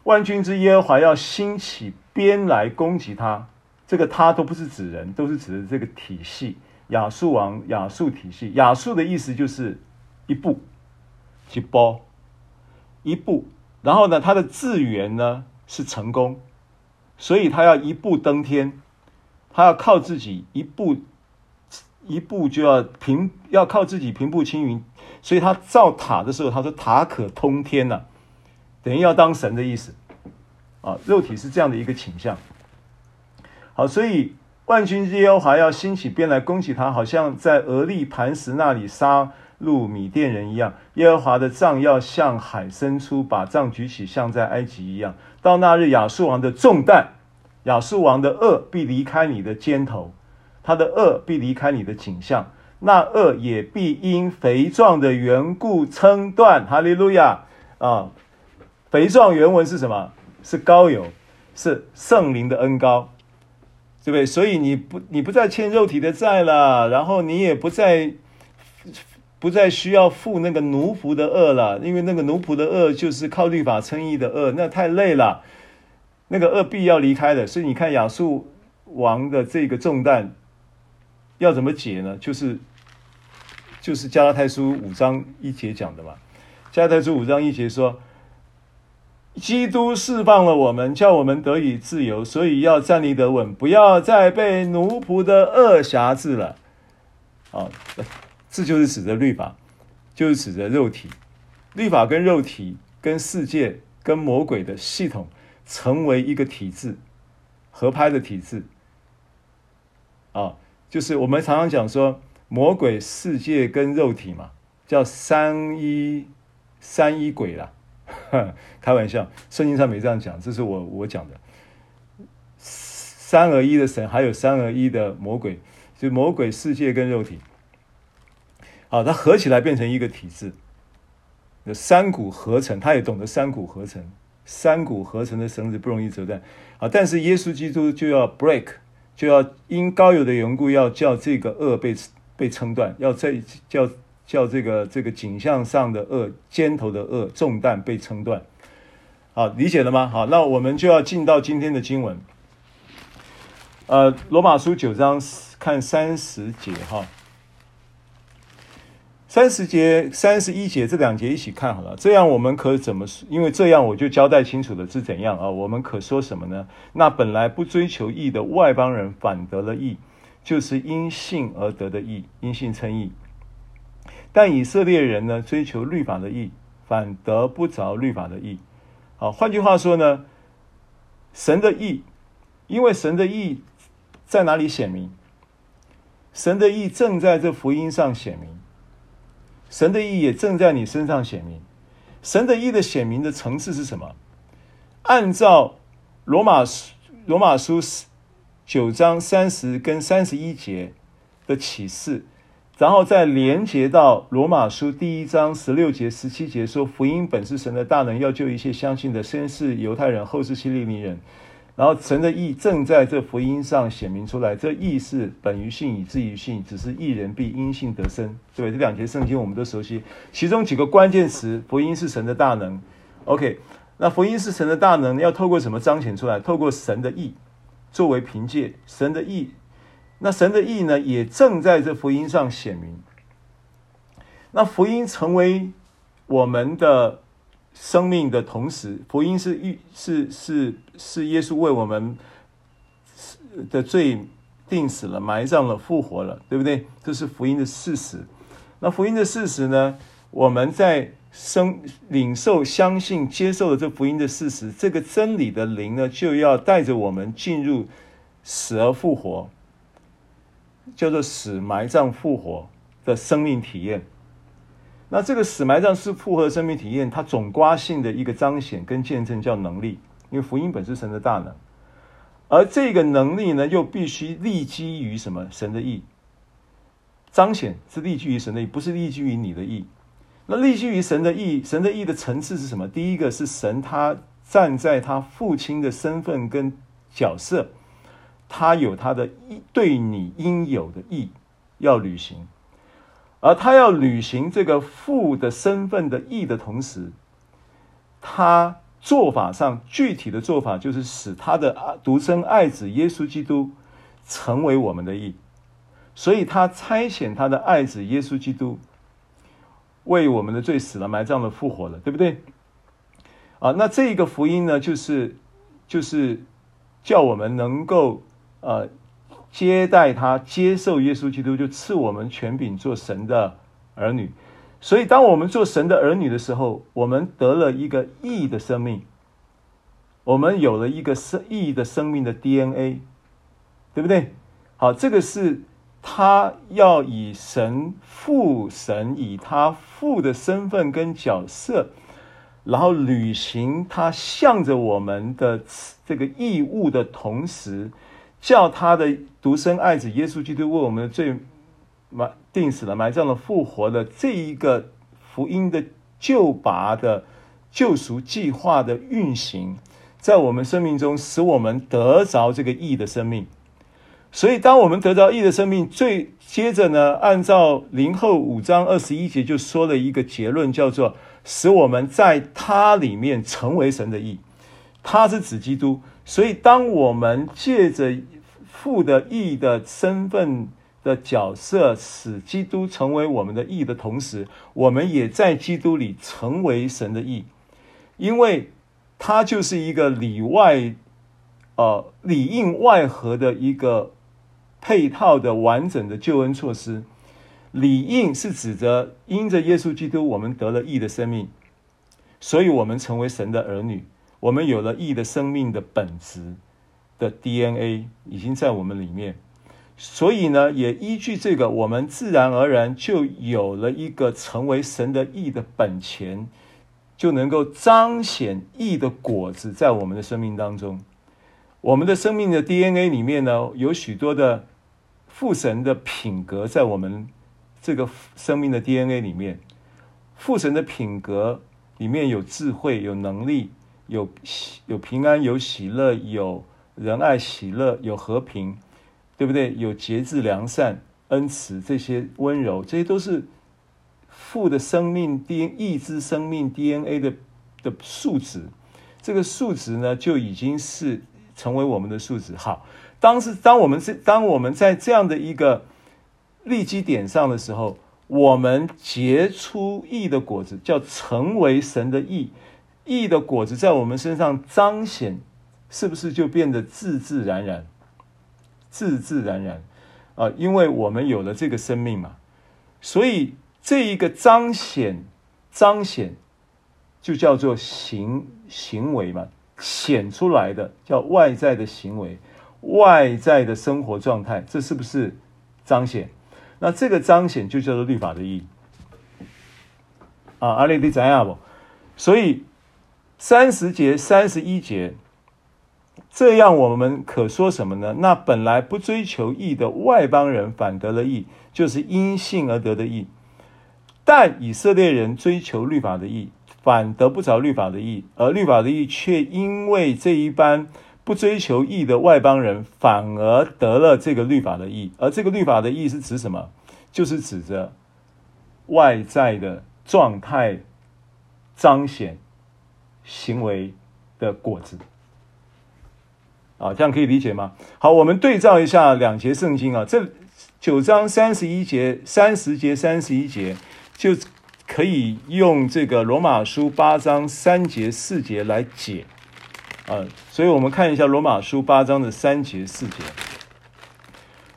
万军之耶和华要兴起鞭来攻击他。这个他都不是指人，都是指的这个体系。亚述王、亚述体系，亚述的意思就是一步，一波，一步。然后呢，它的字源呢是成功。所以他要一步登天，他要靠自己一步一步就要平，要靠自己平步青云。所以他造塔的时候，他说塔可通天呐、等于要当神的意思啊。肉体是这样的一个倾向。好，所以万军之耶和华要兴起鞭来攻击他，好像在俄利磐石那里杀戮米甸人一样。耶和华的杖要向海伸出，把杖举起，像在埃及一样。到那日，亚述王的重担，亚述王的恶必离开你的肩头，他的恶必离开你的颈项，那恶也必因肥壮的缘故称断。哈利路亚啊！肥壮原文是什么？是膏油，是圣灵的恩膏，对不对？所以你不，你不再欠肉体的债了，然后你也不再。不再需要负那个奴仆的轭了，因为那个奴仆的轭就是靠律法称义的轭，那太累了，那个轭必要离开的。所以你看亚述王的这个重担要怎么解呢？就是就是加拉太书五章一节讲的嘛。加拉太书五章一节说，基督释放了我们，叫我们得以自由，所以要站立得稳，不要再被奴仆的轭挟制了。啊。这就是指的律法，就是指的肉体，律法跟肉体、跟世界、跟魔鬼的系统成为一个体制，合拍的体制。啊，就是我们常常讲说，魔鬼、世界跟肉体嘛，叫三一三一鬼啦，开玩笑，圣经上没这样讲，这是我我讲的。三而一的神，还有三而一的魔鬼，就魔鬼、世界跟肉体。啊，它合起来变成一个体质。三股合成，他也懂得三股合成，三股合成的绳子不容易折断啊。但是耶稣基督就要 break，就要因高有的缘故，要叫这个恶被被撑断，要再叫叫这个这个景象上的恶，肩头的恶重担被撑断。好，理解了吗？好，那我们就要进到今天的经文。呃，罗马书九章看三十节哈。三十节、三十一节这两节一起看好了，这样我们可怎么说？因为这样我就交代清楚了是怎样啊？我们可说什么呢？那本来不追求义的外邦人反得了义，就是因信而得的义，因信称义。但以色列人呢，追求律法的义，反得不着律法的义。好，换句话说呢，神的义，因为神的义在哪里显明？神的义正在这福音上显明。神的义也正在你身上显明。神的义的显明的层次是什么？按照罗马书罗马书九章三十跟三十一节的启示，然后再连接到罗马书第一章十六节、十七节，说福音本是神的大能，要救一切相信的，先是犹太人，后是希利尼人。然后神的意正在这福音上显明出来，这意是本于信，以至于信，只是义人必因信得生。对，这两节圣经我们都熟悉，其中几个关键词：福音是神的大能。OK，那福音是神的大能，要透过什么彰显出来？透过神的意作为凭借，神的意，那神的意呢，也正在这福音上显明。那福音成为我们的。生命的同时，福音是预是是是耶稣为我们的罪定死了、埋葬了、复活了，对不对？这是福音的事实。那福音的事实呢？我们在生领受、相信、接受了这福音的事实，这个真理的灵呢，就要带着我们进入死而复活，叫做死、埋葬、复活的生命体验。那这个死埋葬是复活的生命体验，它总刮性的一个彰显跟见证叫能力，因为福音本是神的大能，而这个能力呢，又必须立基于什么？神的意。彰显是立基于神的意，不是立基于你的意。那立基于神的意，神的意的层次是什么？第一个是神他站在他父亲的身份跟角色，他有他的义，对你应有的义要履行。而他要履行这个父的身份的义的同时，他做法上具体的做法就是使他的独生爱子耶稣基督成为我们的义，所以他差遣他的爱子耶稣基督为我们的罪死了、埋葬了、复活了，对不对？啊，那这个福音呢，就是就是叫我们能够呃。接待他，接受耶稣基督，就赐我们权柄做神的儿女。所以，当我们做神的儿女的时候，我们得了一个义的生命，我们有了一个生义的生命的 DNA，对不对？好，这个是他要以神父神以他父的身份跟角色，然后履行他向着我们的这个义务的同时。叫他的独生爱子耶稣基督为我们的罪埋定死了、埋葬了、复活的这一个福音的救拔的救赎计划的运行，在我们生命中，使我们得着这个义的生命。所以，当我们得着义的生命，最接着呢，按照林后五章二十一节就说了一个结论，叫做使我们在他里面成为神的义。他是指基督。所以，当我们借着父的义的身份的角色，使基督成为我们的义的同时，我们也在基督里成为神的义，因为他就是一个里外，呃，里应外合的一个配套的完整的救恩措施。里应是指着因着耶稣基督，我们得了义的生命，所以我们成为神的儿女。我们有了义的生命的本质的 DNA 已经在我们里面，所以呢，也依据这个，我们自然而然就有了一个成为神的义的本钱，就能够彰显义的果子在我们的生命当中。我们的生命的 DNA 里面呢，有许多的父神的品格在我们这个生命的 DNA 里面，父神的品格里面有智慧、有能力、有有平安、有喜乐、有仁爱、喜乐、有和平，对不对？有节制、良善、恩慈，这些温柔，这些都是父的生命 DNA 义之生命 DNA 的的素质。这个素质呢，就已经是成为我们的素质。好，当是当我们是当我们在这样的一个立基点上的时候，我们结出义的果子，叫成为神的义。义的果子在我们身上彰显，是不是就变得自自然然？自自然然啊，因为我们有了这个生命嘛，所以这一个彰显，彰显就叫做行行为嘛，显出来的叫外在的行为，外在的生活状态，这是不是彰显？那这个彰显就叫做律法的意义啊，阿里的怎样不？所以三十节、三十一节，这样我们可说什么呢？那本来不追求义的外邦人反得了义，就是因信而得的义；但以色列人追求律法的义，反得不着律法的义，而律法的义却因为这一般。不追求义的外邦人，反而得了这个律法的义，而这个律法的义是指什么？就是指着外在的状态彰显行为的果子啊，这样可以理解吗？好，我们对照一下两节圣经啊，这九章三十一节、三十节、三十一节，就可以用这个罗马书八章三节、四节来解。啊，所以我们看一下罗马书八章的三节四节。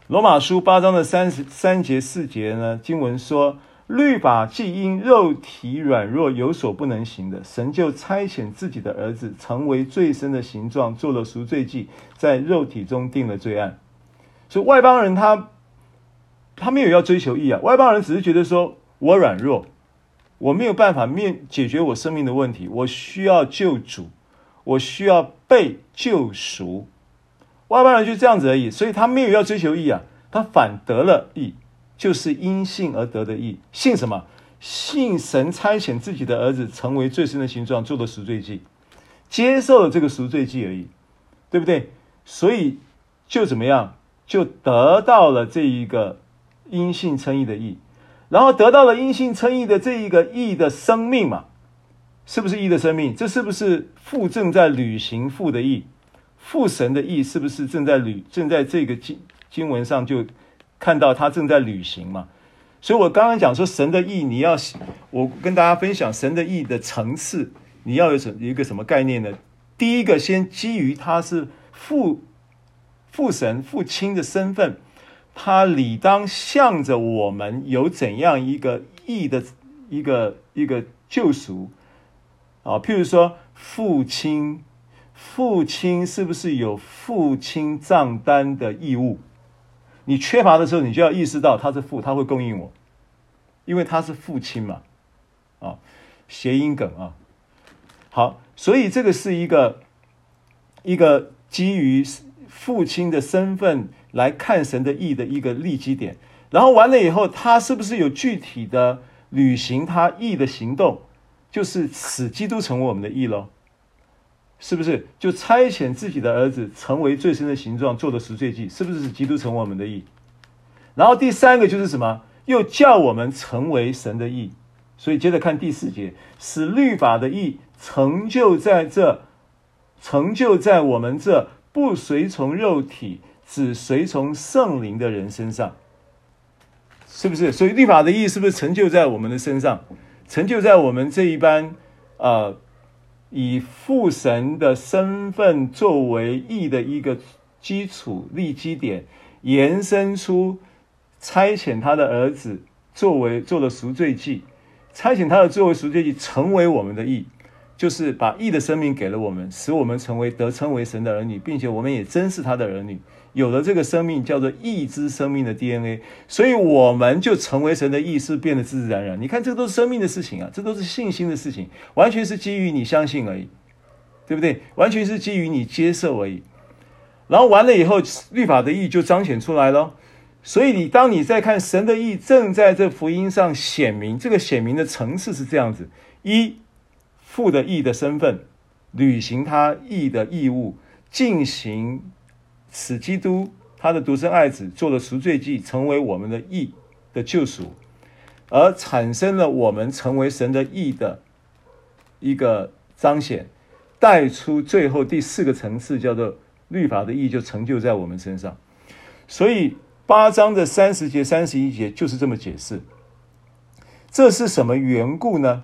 罗马书八章的三十三节四节呢，经文说：律法既因肉体软弱有所不能行的，神就差遣自己的儿子，成为罪身的形状，做了赎罪祭，在肉体中定了罪案。所以外邦人他他没有要追求义啊，外邦人只是觉得说我软弱，我没有办法面解决我生命的问题，我需要救主。我需要被救赎，外邦人就这样子而已，所以他没有要追求义啊，他反得了义，就是因信而得的义。信什么？信神差遣自己的儿子成为最深的形状，做的赎罪祭，接受了这个赎罪祭而已，对不对？所以就怎么样，就得到了这一个因信称义的义，然后得到了因信称义的这一个义的生命嘛。是不是义的生命？这是不是父正在履行父的义？父神的义是不是正在履正在这个经经文上就看到他正在旅行嘛？所以我刚刚讲说神的义，你要我跟大家分享神的义的层次，你要有什一个什么概念呢？第一个，先基于他是父父神父亲的身份，他理当向着我们有怎样一个义的一个一个救赎。啊，譬如说父亲，父亲是不是有父亲账单的义务？你缺乏的时候，你就要意识到他是父，他会供应我，因为他是父亲嘛。啊，谐音梗啊。好，所以这个是一个一个基于父亲的身份来看神的义的一个立基点。然后完了以后，他是不是有具体的履行他义的行动？就是使基督成为我们的义喽，是不是？就差遣自己的儿子成为罪身的形状，做的赎罪祭，是不是基督成我们的义？然后第三个就是什么？又叫我们成为神的义。所以接着看第四节，使律法的义成就在这，成就在我们这不随从肉体，只随从圣灵的人身上，是不是？所以律法的义是不是成就在我们的身上？成就在我们这一班，呃，以父神的身份作为义的一个基础立基点，延伸出差遣他的儿子作为做了赎罪祭，差遣他的作为赎罪祭成为我们的义，就是把义的生命给了我们，使我们成为得称为神的儿女，并且我们也真是他的儿女。有了这个生命，叫做义之生命的 DNA，所以我们就成为神的义，是变得自自然然。你看，这都是生命的事情啊，这都是信心的事情，完全是基于你相信而已，对不对？完全是基于你接受而已。然后完了以后，律法的义就彰显出来了。所以你当你在看神的义正在这福音上显明，这个显明的层次是这样子：一，父的义的身份，履行他义的义务，进行使基督他的独生爱子做了赎罪祭，成为我们的义的救赎，而产生了我们成为神的义的一个彰显。带出最后第四个层次，叫做律法的义，就成就在我们身上。所以八章的三十节、三十一节就是这么解释。这是什么缘故呢？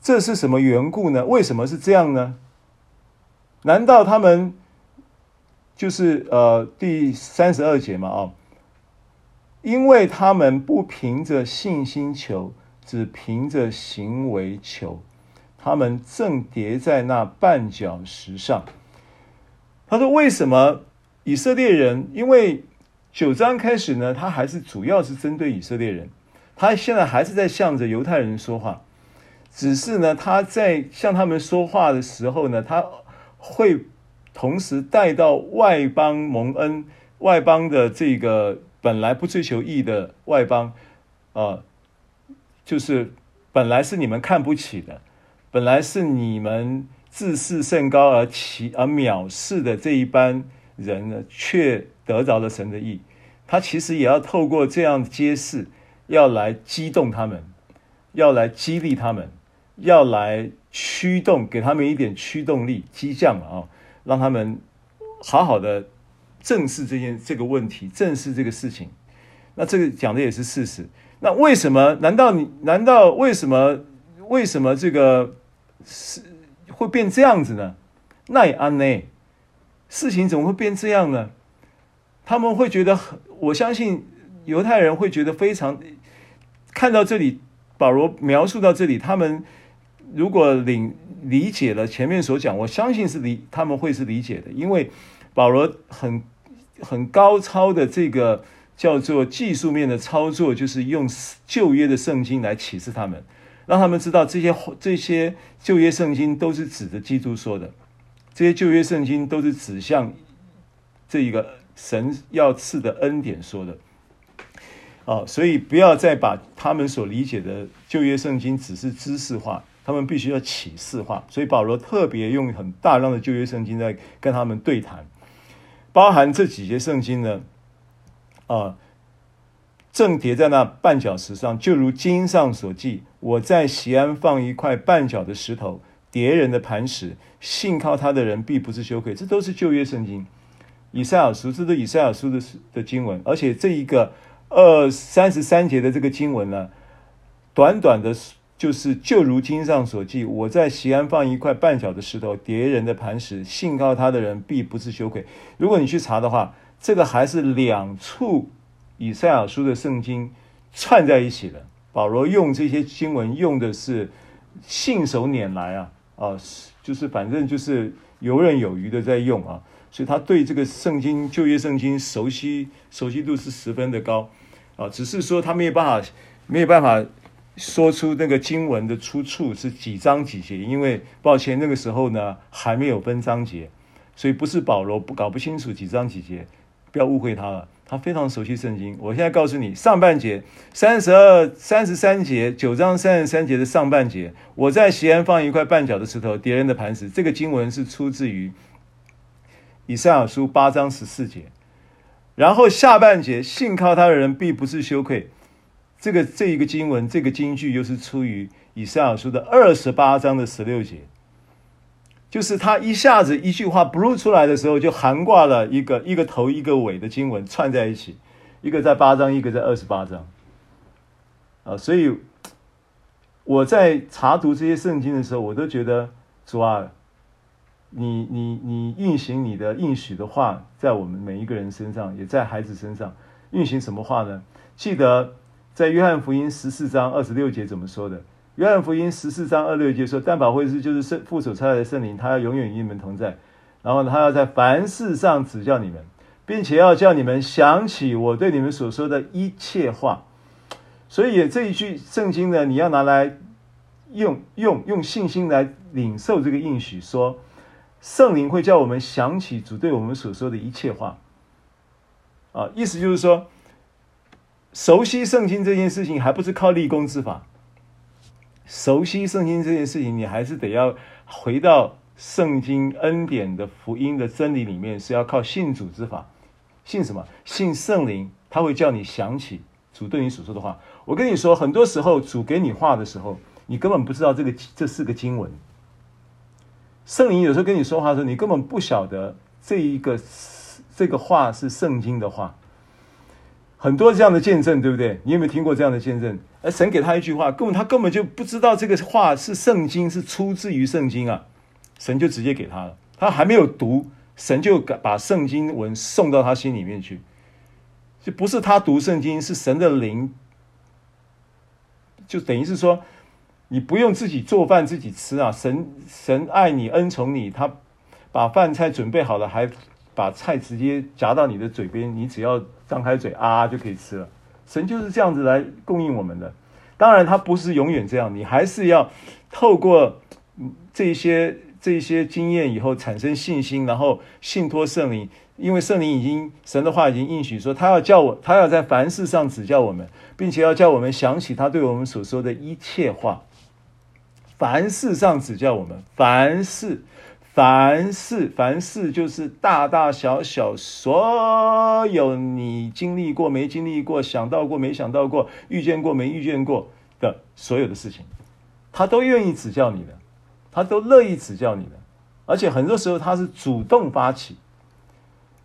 这是什么缘故呢？为什么是这样呢？难道他们就是呃第三十二节嘛？哦，因为他们不凭着信心求，只凭着行为求。他们正跌在那绊脚石上。他说：“为什么以色列人？因为九章开始呢，他还是主要是针对以色列人。他现在还是在向着犹太人说话，只是呢，他在向他们说话的时候呢，他会同时带到外邦蒙恩、外邦的这个本来不追求义的外邦，啊、呃，就是本来是你们看不起的。”本来是你们自视甚高而其而藐视的这一班人呢，却得着了神的义。他其实也要透过这样揭示，要来激动他们，要来激励他们，要来驱动，给他们一点驱动力，激将啊，让他们好好的正视这件这个问题，正视这个事情。那这个讲的也是事实。那为什么？难道你？难道为什么？为什么这个？是会变这样子呢？那也安呢？事情怎么会变这样呢？他们会觉得，我相信犹太人会觉得非常。看到这里，保罗描述到这里，他们如果领理解了前面所讲，我相信是理他们会是理解的，因为保罗很很高超的这个叫做技术面的操作，就是用旧约的圣经来启示他们。让他们知道这些这些旧约圣经都是指着基督说的，这些旧约圣经都是指向这一个神要赐的恩典说的。哦，所以不要再把他们所理解的旧约圣经只是知识化，他们必须要启示化。所以保罗特别用很大量的旧约圣经在跟他们对谈，包含这几节圣经呢，啊。正叠在那绊脚石上，就如经上所记：“我在西安放一块绊脚的石头，叠人的磐石，信靠他的人必不是羞愧。”这都是旧约圣经，以赛亚书，这是以赛亚书的的经文。而且这一个二三十三节的这个经文呢，短短的，就是就如经上所记：“我在锡安放一块绊脚的石头，跌人的磐石，信靠他的人必不是羞愧。”如果你去查的话，这个还是两处。以赛亚书的圣经串在一起的。保罗用这些经文用的是信手拈来啊啊，就是反正就是游刃有余的在用啊，所以他对这个圣经旧约圣经熟悉熟悉度是十分的高啊。只是说他没有办法没有办法说出那个经文的出处是几章几节，因为抱歉那个时候呢还没有分章节，所以不是保罗不搞不清楚几章几节，不要误会他了。他非常熟悉圣经。我现在告诉你，上半节三十二、三十三节，九章三十三节的上半节，我在西安放一块绊脚的石头，敌人的磐石。这个经文是出自于以赛亚书八章十四节。然后下半节，信靠他的人必不是羞愧。这个这一个经文，这个经句又是出于以赛亚书的二十八章的十六节。就是他一下子一句话 blue 出来的时候，就含挂了一个一个头一个尾的经文串在一起，一个在八章，一个在二十八章，啊，所以我在查读这些圣经的时候，我都觉得主啊，你你你运行你的应许的话，在我们每一个人身上，也在孩子身上运行什么话呢？记得在约翰福音十四章二十六节怎么说的？约翰福音十四章二六节说：“但保惠师就是圣父所差来的圣灵，他要永远与你们同在。然后他要在凡事上指教你们，并且要叫你们想起我对你们所说的一切话。所以这一句圣经呢，你要拿来用用用信心来领受这个应许，说圣灵会叫我们想起主对我们所说的一切话。啊，意思就是说，熟悉圣经这件事情还不是靠立功之法，熟悉圣经这件事情，你还是得要回到圣经恩典的福音的真理里面，是要靠信主之法。信什么？信圣灵，他会叫你想起主对你所说的话。我跟你说，很多时候主给你话的时候，你根本不知道这个这是个经文。圣灵有时候跟你说话的时候，你根本不晓得这一个这个话是圣经的话。很多这样的见证，对不对？你有没有听过这样的见证？而神给他一句话，根本他根本就不知道这个话是圣经，是出自于圣经啊。神就直接给他了，他还没有读。神就把圣经文送到他心里面去，就不是他读圣经，是神的灵，就等于是说，你不用自己做饭自己吃啊，神神爱你恩宠你，他把饭菜准备好了，还把菜直接夹到你的嘴边，你只要张开嘴啊就可以吃了。神就是这样子来供应我们的，当然他不是永远这样，你还是要透过这些。这些经验以后产生信心，然后信托圣灵，因为圣灵已经神的话已经应许说，他要叫我，他要在凡事上指教我们，并且要叫我们想起他对我们所说的一切话。凡事上指教我们，凡事，凡事，凡事就是大大小小所有你经历过没经历过、想到过没想到过、遇见过没遇见过的所有的事情，他都愿意指教你的。他都乐意指教你的，而且很多时候他是主动发起。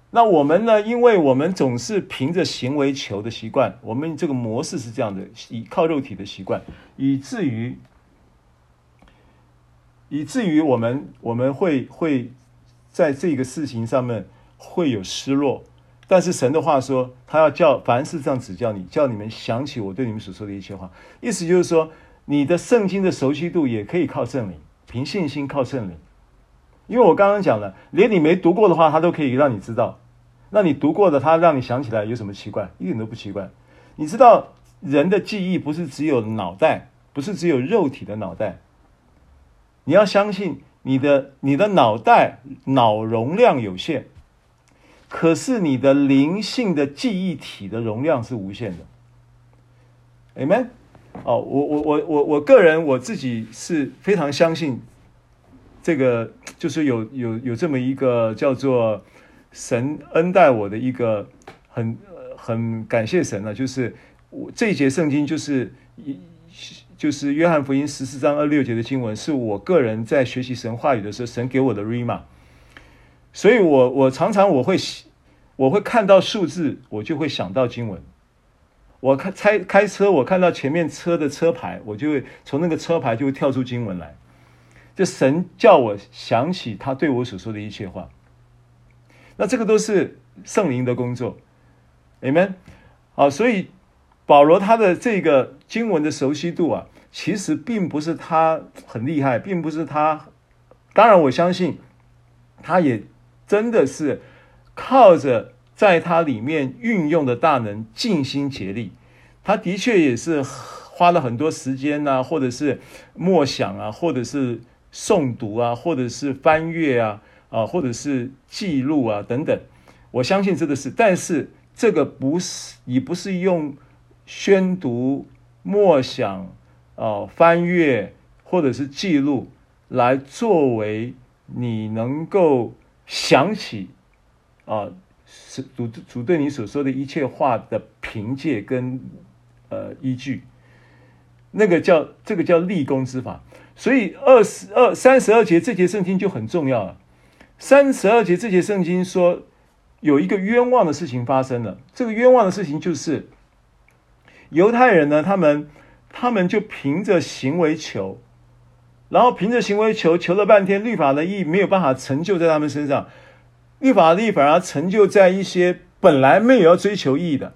那我们呢？因为我们总是凭着行为求的习惯，我们这个模式是这样的，以靠肉体的习惯，以至于以至于我们我们会会在这个事情上面会有失落。但是神的话说，他要叫凡事这样指教你，叫你们想起我对你们所说的一切话。意思就是说，你的圣经的熟悉度也可以靠圣灵。凭信心靠圣灵，因为我刚刚讲了，连你没读过的话，他都可以让你知道。那你读过的，他让你想起来，有什么奇怪？一点都不奇怪。你知道，人的记忆不是只有脑袋，不是只有肉体的脑袋。你要相信，你的你的脑袋脑容量有限，可是你的灵性的记忆体的容量是无限的。Amen。哦，我我我我我个人我自己是非常相信这个，就是有有有这么一个叫做神恩待我的一个很很感谢神呢，就是我这一节圣经就是一就是约翰福音十四章二六节的经文，是我个人在学习神话语的时候，神给我的 Rhema，所以我我常常我会我会看到数字，我就会想到经文。我开开开车，我看到前面车的车牌，我就会从那个车牌就会跳出经文来。就神叫我想起他对我所说的一切话。那这个都是圣灵的工作，Amen。好，所以保罗他的这个经文的熟悉度啊，其实并不是他很厉害，并不是他。当然，我相信他也真的是靠着。在他里面运用的大能，尽心竭力，他的确也是花了很多时间呐、或者是默想啊，或者是诵读啊，或者是翻阅啊，啊，或者是记录啊等等。我相信这个是，但是这个不是，你不是用宣读、默想、啊翻阅或者是记录来作为你能够想起啊。是主主对你所说的一切话的凭借跟呃依据，那个叫这个叫立功之法。所以二十二三十二节这节圣经就很重要了。三十二节这节圣经说有一个冤枉的事情发生了。这个冤枉的事情就是犹太人呢，他们他们就凭着行为求，然后凭着行为求，求了半天，律法的义没有办法成就在他们身上。律法的义反而成就在一些本来没有要追求义的，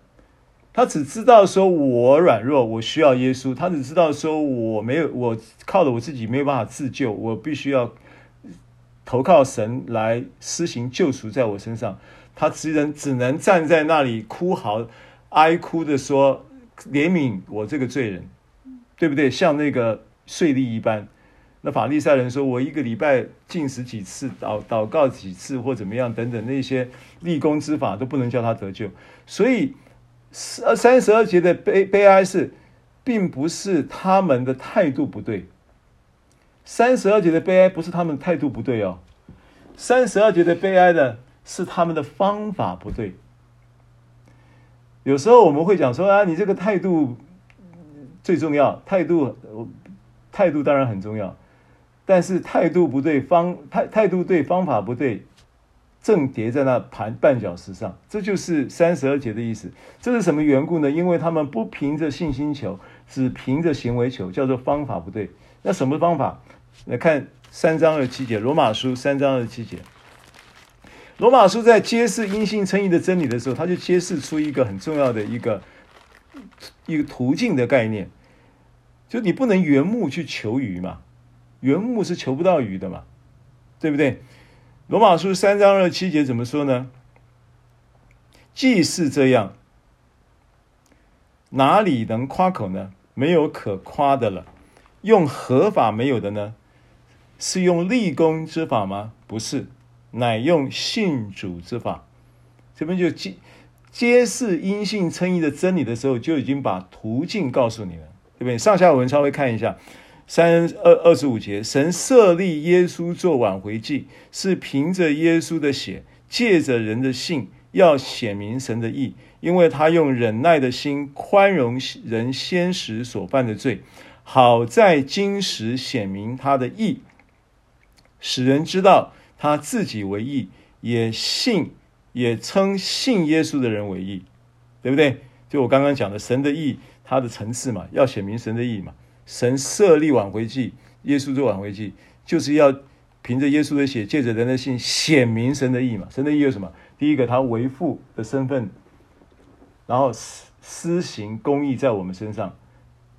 他只知道说我软弱，我需要耶稣。他只知道说我没有，我靠着我自己没有办法自救，我必须要投靠神来施行救赎在我身上。他只能只能站在那里哭嚎、哀哭的说：“怜悯我这个罪人，对不对？”像那个税吏一般。那法利赛人说：“我一个礼拜进食几次，祷祷告几次，或怎么样等等，那些立功之法都不能叫他得救。”所以，三十二节的悲悲哀是，并不是他们的态度不对。三十二节的悲哀不是他们的态度不对哦，三十二节的悲哀呢，是他们的方法不对。有时候我们会讲说啊，你这个态度最重要，态度态度当然很重要。但是态度不对，方态态度对，方法不对，正跌在那盘绊脚石上，这就是三十二节的意思。这是什么缘故呢？因为他们不凭着信心求，只凭着行为求，叫做方法不对。那什么方法？来看三章二七节，罗马书三章二七节。罗马书在揭示因信称义的真理的时候，他就揭示出一个很重要的一个一个途径的概念，就你不能缘木去求鱼嘛。缘木是求不到鱼的嘛，对不对？罗马书三章二七节怎么说呢？既是这样，哪里能夸口呢？没有可夸的了。用何法没有的呢？是用立功之法吗？不是，乃用信主之法。这边就揭揭示因信称义的真理的时候，就已经把途径告诉你了，对不对？上下文稍微看一下。三二二十五节，神设立耶稣做挽回祭，是凭着耶稣的血，借着人的信，要显明神的义，因为他用忍耐的心宽容人先时所犯的罪，好在今时显明他的义，使人知道他自己为义，也信也称信耶稣的人为义，对不对？就我刚刚讲的神的义，他的层次嘛，要显明神的意义嘛。神设立挽回祭，耶稣做挽回祭，就是要凭着耶稣的血，借着人的信，显明神的意义嘛。神的意义有什么？第一个，他为父的身份，然后施施行公义在我们身上。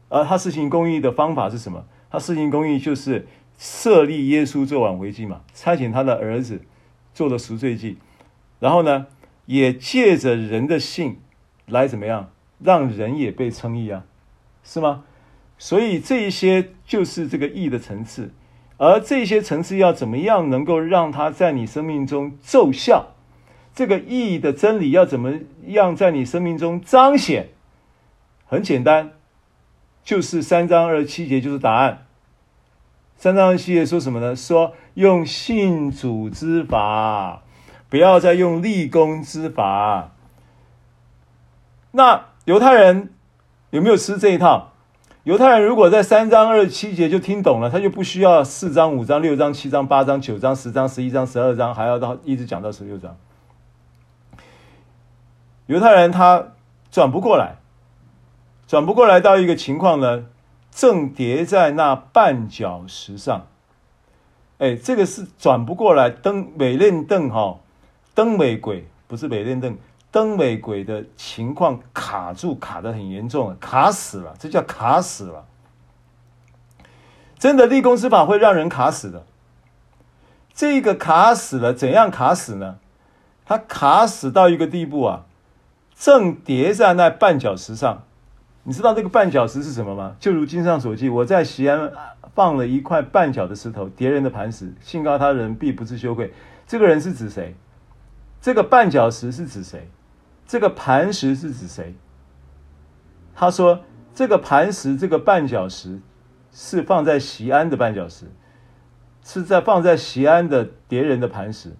而他施行公义的方法是什么？他施行公义就是设立耶稣做挽回祭嘛，差遣他的儿子做了赎罪祭，然后呢，也借着人的信来怎么样，让人也被称义啊，是吗？所以这一些就是这个义的层次，而这些层次要怎么样能够让它在你生命中奏效？这个义的真理要怎么样在你生命中彰显？很简单，就是三章二十七节就是答案。三章二十七节说什么呢？说用信主之法，不要再用立功之法。那犹太人有没有吃这一套？犹太人如果在三章二十七节就听懂了，他就不需要四章、五章、六章、七章、八章、九章、十章、十一章、十二章，还要到一直讲到十六章。犹太人他转不过来，转不过来到一个情况呢，正叠在那绊脚石上。哎，这个是转不过来，登美练凳哈，登美鬼不是美练凳。登尾鬼的情况卡住，卡得很严重，卡死了，这叫卡死了。真的立功之法会让人卡死的。这个卡死了，怎样卡死呢？他卡死到一个地步啊，正跌在那绊脚石上。你知道这个绊脚石是什么吗？就如经上所记，我在西安放了一块绊脚的石头，叠人的磐石，信靠他人必不致羞愧。这个人是指谁？这个绊脚石是指谁？这个磐石是指谁？他说：“这个磐石，这个绊脚石，是放在西安的绊脚石，是在放在西安的敌人的磐石。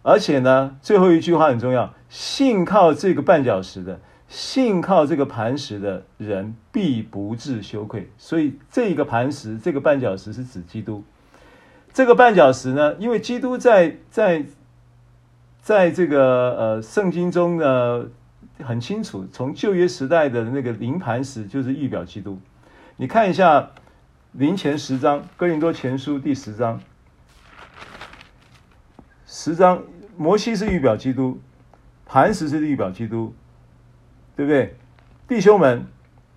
而且呢，最后一句话很重要：信靠这个绊脚石的，信靠这个磐石的人，必不致羞愧。所以，这个磐石，这个绊脚石是指基督。这个绊脚石呢，因为基督在在。”在这个呃圣经中呢，很清楚，从旧约时代的那个灵磐石就是预表基督。你看一下林前十章，哥林多前书第十章，十章摩西是预表基督，磐石是预表基督，对不对？弟兄们，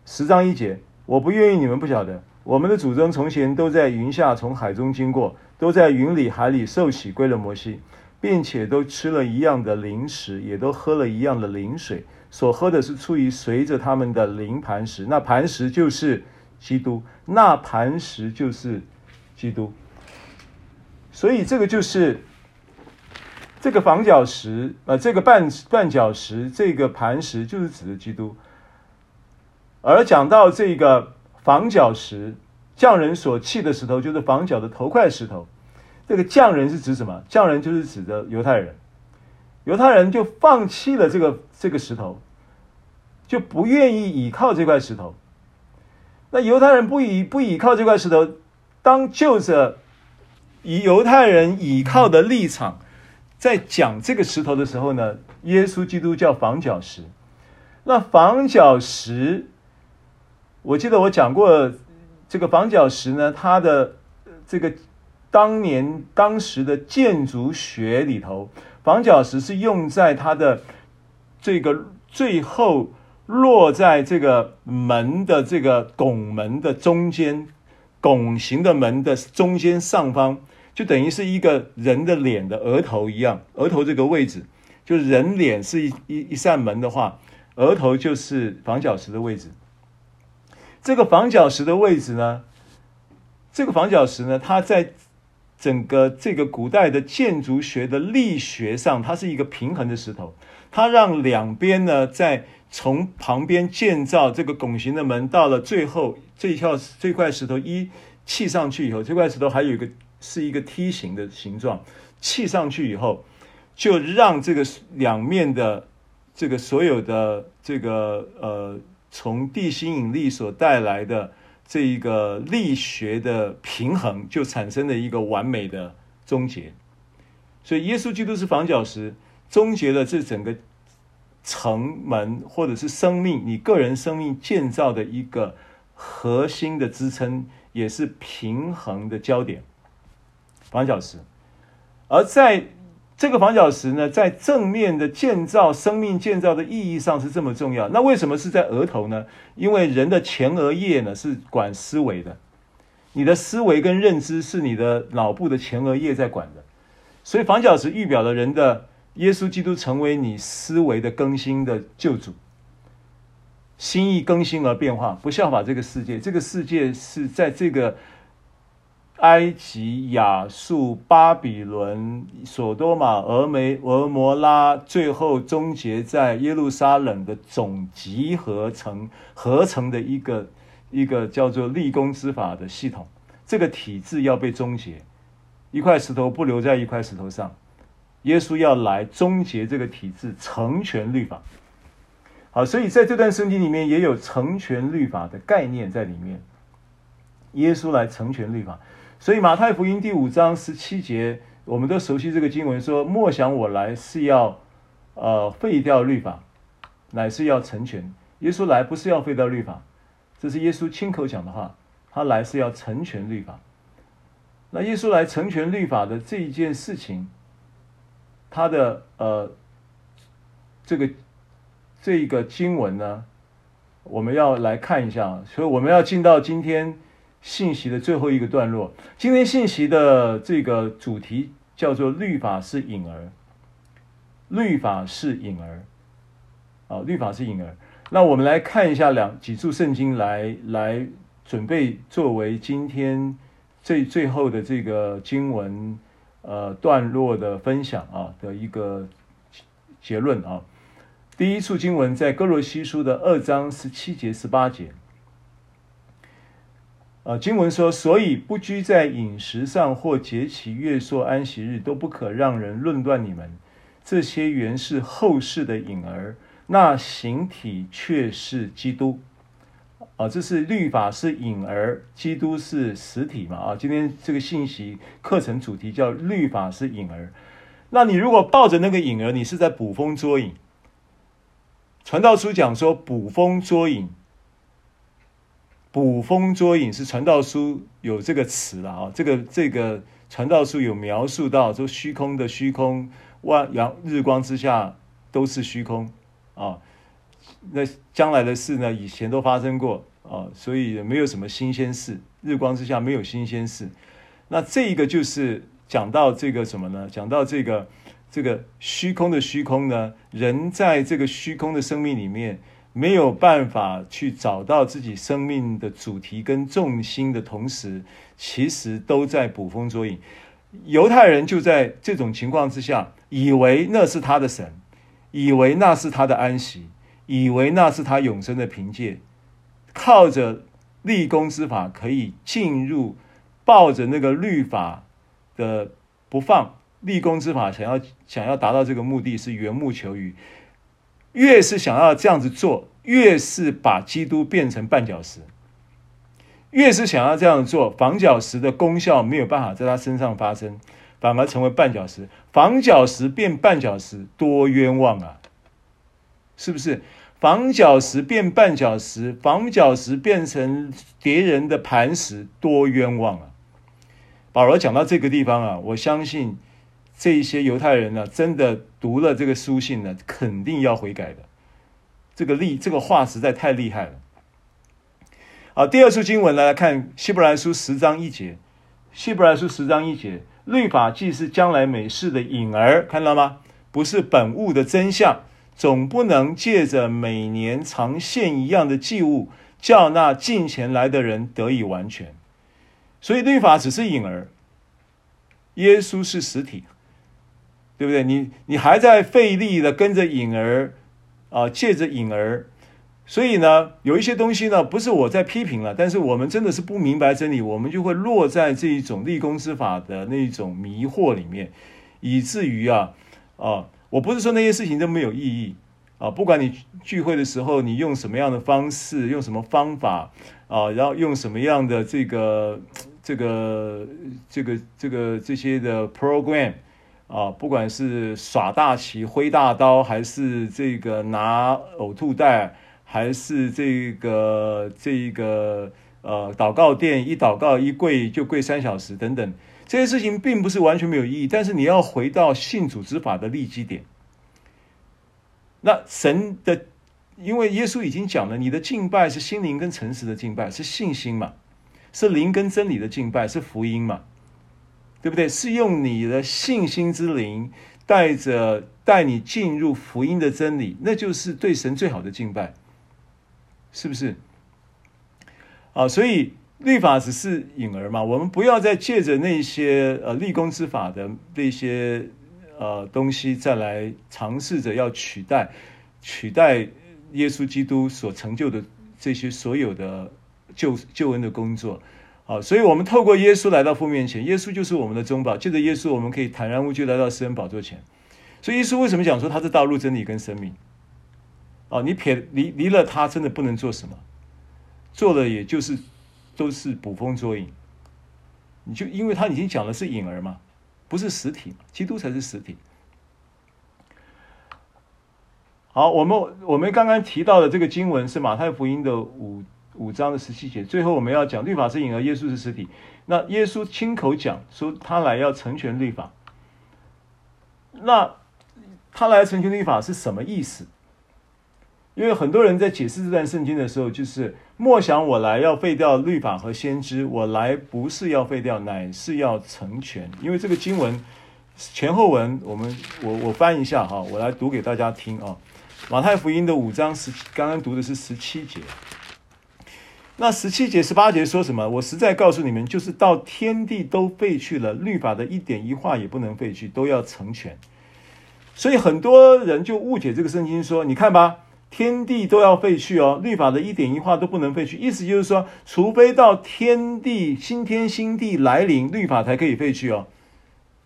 十章一节，我不愿意你们不晓得，我们的祖宗从前都在云下，从海中经过，都在云里海里受洗归了摩西。并且都吃了一样的灵食，也都喝了一样的灵水，所喝的是出于随着他们的灵磐石，那磐石就是基督，那磐石就是基督。所以这个就是这个房角石，呃，这个绊绊脚石，这个磐石就是指的基督。而讲到这个房角石，匠人所弃的石头，就是房角的头块石头。这个匠人是指什么？匠人就是指的犹太人。犹太人就放弃了这个这个石头，就不愿意倚靠这块石头。那犹太人不倚不倚靠这块石头，当就着以犹太人倚靠的立场，在讲这个石头的时候呢，耶稣基督叫房角石。那房角石，我记得我讲过，这个房角石呢，它的这个当年当时的建筑学里头。房角石是用在它的这个最后落在这个门的这个拱门的中间，拱形的门的中间上方，就等于是一个人的脸的额头一样。额头这个位置，就人脸是一一一扇门的话，额头就是房角石的位置。这个房角石的位置呢，这个房角石呢，它在。整个这个古代的建筑学的力学上，它是一个平衡的石头，它让两边呢，在从旁边建造这个拱形的门，到了最后这一条这块石头一砌上去以后，这块石头还有一个是一个梯形的形状，砌上去以后，就让这个两面的这个所有的这个呃，从地心引力所带来的。这一个力学的平衡就产生了一个完美的终结，所以耶稣基督是房角石，终结了这整个城门或者是生命，你个人生命建造的一个核心的支撑，也是平衡的焦点，房角石，而在。这个房角石呢，在正面的建造、生命建造的意义上是这么重要。那为什么是在额头呢？因为人的前额叶呢是管思维的，你的思维跟认知是你的脑部的前额叶在管的，所以房角石预表了人的耶稣基督成为你思维的更新的救主，心意更新而变化，不效法这个世界。这个世界是在这个。埃及、亚述、巴比伦、索多玛、俄梅、俄摩拉，最后终结在耶路撒冷的总集合成合成的一个一个叫做立功之法的系统，这个体制要被终结，一块石头不留在一块石头上，耶稣要来终结这个体制，成全律法。好，所以在这段圣经里面也有成全律法的概念在里面，耶稣来成全律法。所以马太福音第五章十七节，我们都熟悉这个经文说：“莫想我来是要，呃，废掉律法，乃是要成全。”耶稣来不是要废掉律法，这是耶稣亲口讲的话。他来是要成全律法。那耶稣来成全律法的这一件事情，他的呃，这个这个经文呢，我们要来看一下。所以我们要进到今天。信息的最后一个段落，今天信息的这个主题叫做“律法是影儿”，律法是影儿，啊，律法是影儿。那我们来看一下两几处圣经来，来准备作为今天最最后的这个经文呃段落的分享啊的一个结论啊。第一处经文在哥罗西书的二章十七节十八节。呃，经文说，所以不拘在饮食上或节期、月朔、安息日，都不可让人论断你们。这些原是后世的影儿，那形体却是基督。啊，这是律法是影儿，基督是实体嘛？啊，今天这个信息课程主题叫律法是影儿。那你如果抱着那个影儿，你是在捕风捉影。传道书讲说捕风捉影。捕风捉影是传道书有这个词了啊，这个这个传道书有描述到说虚空的虚空，万阳日光之下都是虚空啊。那将来的事呢，以前都发生过啊，所以也没有什么新鲜事。日光之下没有新鲜事。那这个就是讲到这个什么呢？讲到这个这个虚空的虚空呢，人在这个虚空的生命里面。没有办法去找到自己生命的主题跟重心的同时，其实都在捕风捉影。犹太人就在这种情况之下，以为那是他的神，以为那是他的安息，以为那是他永生的凭借，靠着立功之法可以进入，抱着那个律法的不放，立功之法想要想要达到这个目的是缘木求鱼。越是想要这样子做，越是把基督变成绊脚石；越是想要这样做，房角石的功效没有办法在他身上发生，反而成为绊脚石。房角石变绊脚石，多冤枉啊！是不是？房角石变绊脚石，房角石变成敌人的磐石，多冤枉啊！保罗讲到这个地方啊，我相信。这一些犹太人呢，真的读了这个书信呢，肯定要悔改的。这个厉，这个话实在太厉害了。好，第二处经文来看希伯来书十章一节。希伯来书十章一节，律法既是将来美事的影儿，看到吗？不是本物的真相，总不能借着每年常献一样的祭物，叫那近前来的人得以完全。所以律法只是影儿，耶稣是实体。对不对？你你还在费力的跟着影儿，啊，借着影儿，所以呢，有一些东西呢，不是我在批评了，但是我们真的是不明白真理，我们就会落在这一种立功之法的那一种迷惑里面，以至于啊啊，我不是说那些事情都没有意义啊，不管你聚会的时候你用什么样的方式，用什么方法啊，然后用什么样的这个这个这个这个这些的 program。啊，不管是耍大旗、挥大刀，还是这个拿呕吐袋，还是这个这个呃祷告殿一祷告一跪就跪三小时等等，这些事情并不是完全没有意义。但是你要回到信主之法的立基点。那神的，因为耶稣已经讲了，你的敬拜是心灵跟诚实的敬拜，是信心嘛，是灵跟真理的敬拜，是福音嘛。对不对？是用你的信心之灵，带着带你进入福音的真理，那就是对神最好的敬拜，是不是？啊，所以律法只是影儿嘛，我们不要再借着那些呃立功之法的那些呃东西，再来尝试着要取代取代耶稣基督所成就的这些所有的救救恩的工作。好，所以我们透过耶稣来到父面前，耶稣就是我们的中保。借着耶稣，我们可以坦然无惧来到施恩宝座前。所以耶稣为什么讲说他是道路、真理跟生命？哦，你撇离离了他，真的不能做什么，做了也就是都是捕风捉影。你就因为他已经讲的是影儿嘛，不是实体，基督才是实体。好，我们我们刚刚提到的这个经文是马太福音的五。五章的十七节，最后我们要讲律法是影儿，耶稣是实体。那耶稣亲口讲说，他来要成全律法。那他来成全律法是什么意思？因为很多人在解释这段圣经的时候，就是莫想我来要废掉律法和先知，我来不是要废掉，乃是要成全。因为这个经文前后文，我们我我翻一下哈，我来读给大家听啊。马太福音的五章十，刚刚读的是十七节。那十七节、十八节说什么？我实在告诉你们，就是到天地都废去了，律法的一点一画也不能废去，都要成全。所以很多人就误解这个圣经，说：你看吧，天地都要废去哦，律法的一点一画都不能废去。意思就是说，除非到天地新天新地来临，律法才可以废去哦。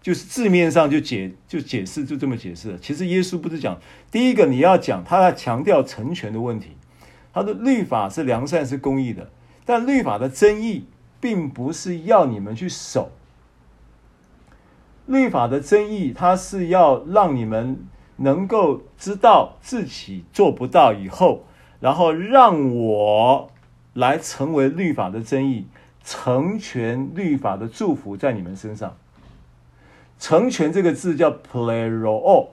就是字面上就解就解释就这么解释。其实耶稣不是讲第一个，你要讲他在强调成全的问题。他的律法是良善是公义的，但律法的真义并不是要你们去守。律法的真义，它是要让你们能够知道自己做不到以后，然后让我来成为律法的真义，成全律法的祝福在你们身上。成全这个字叫 playroo，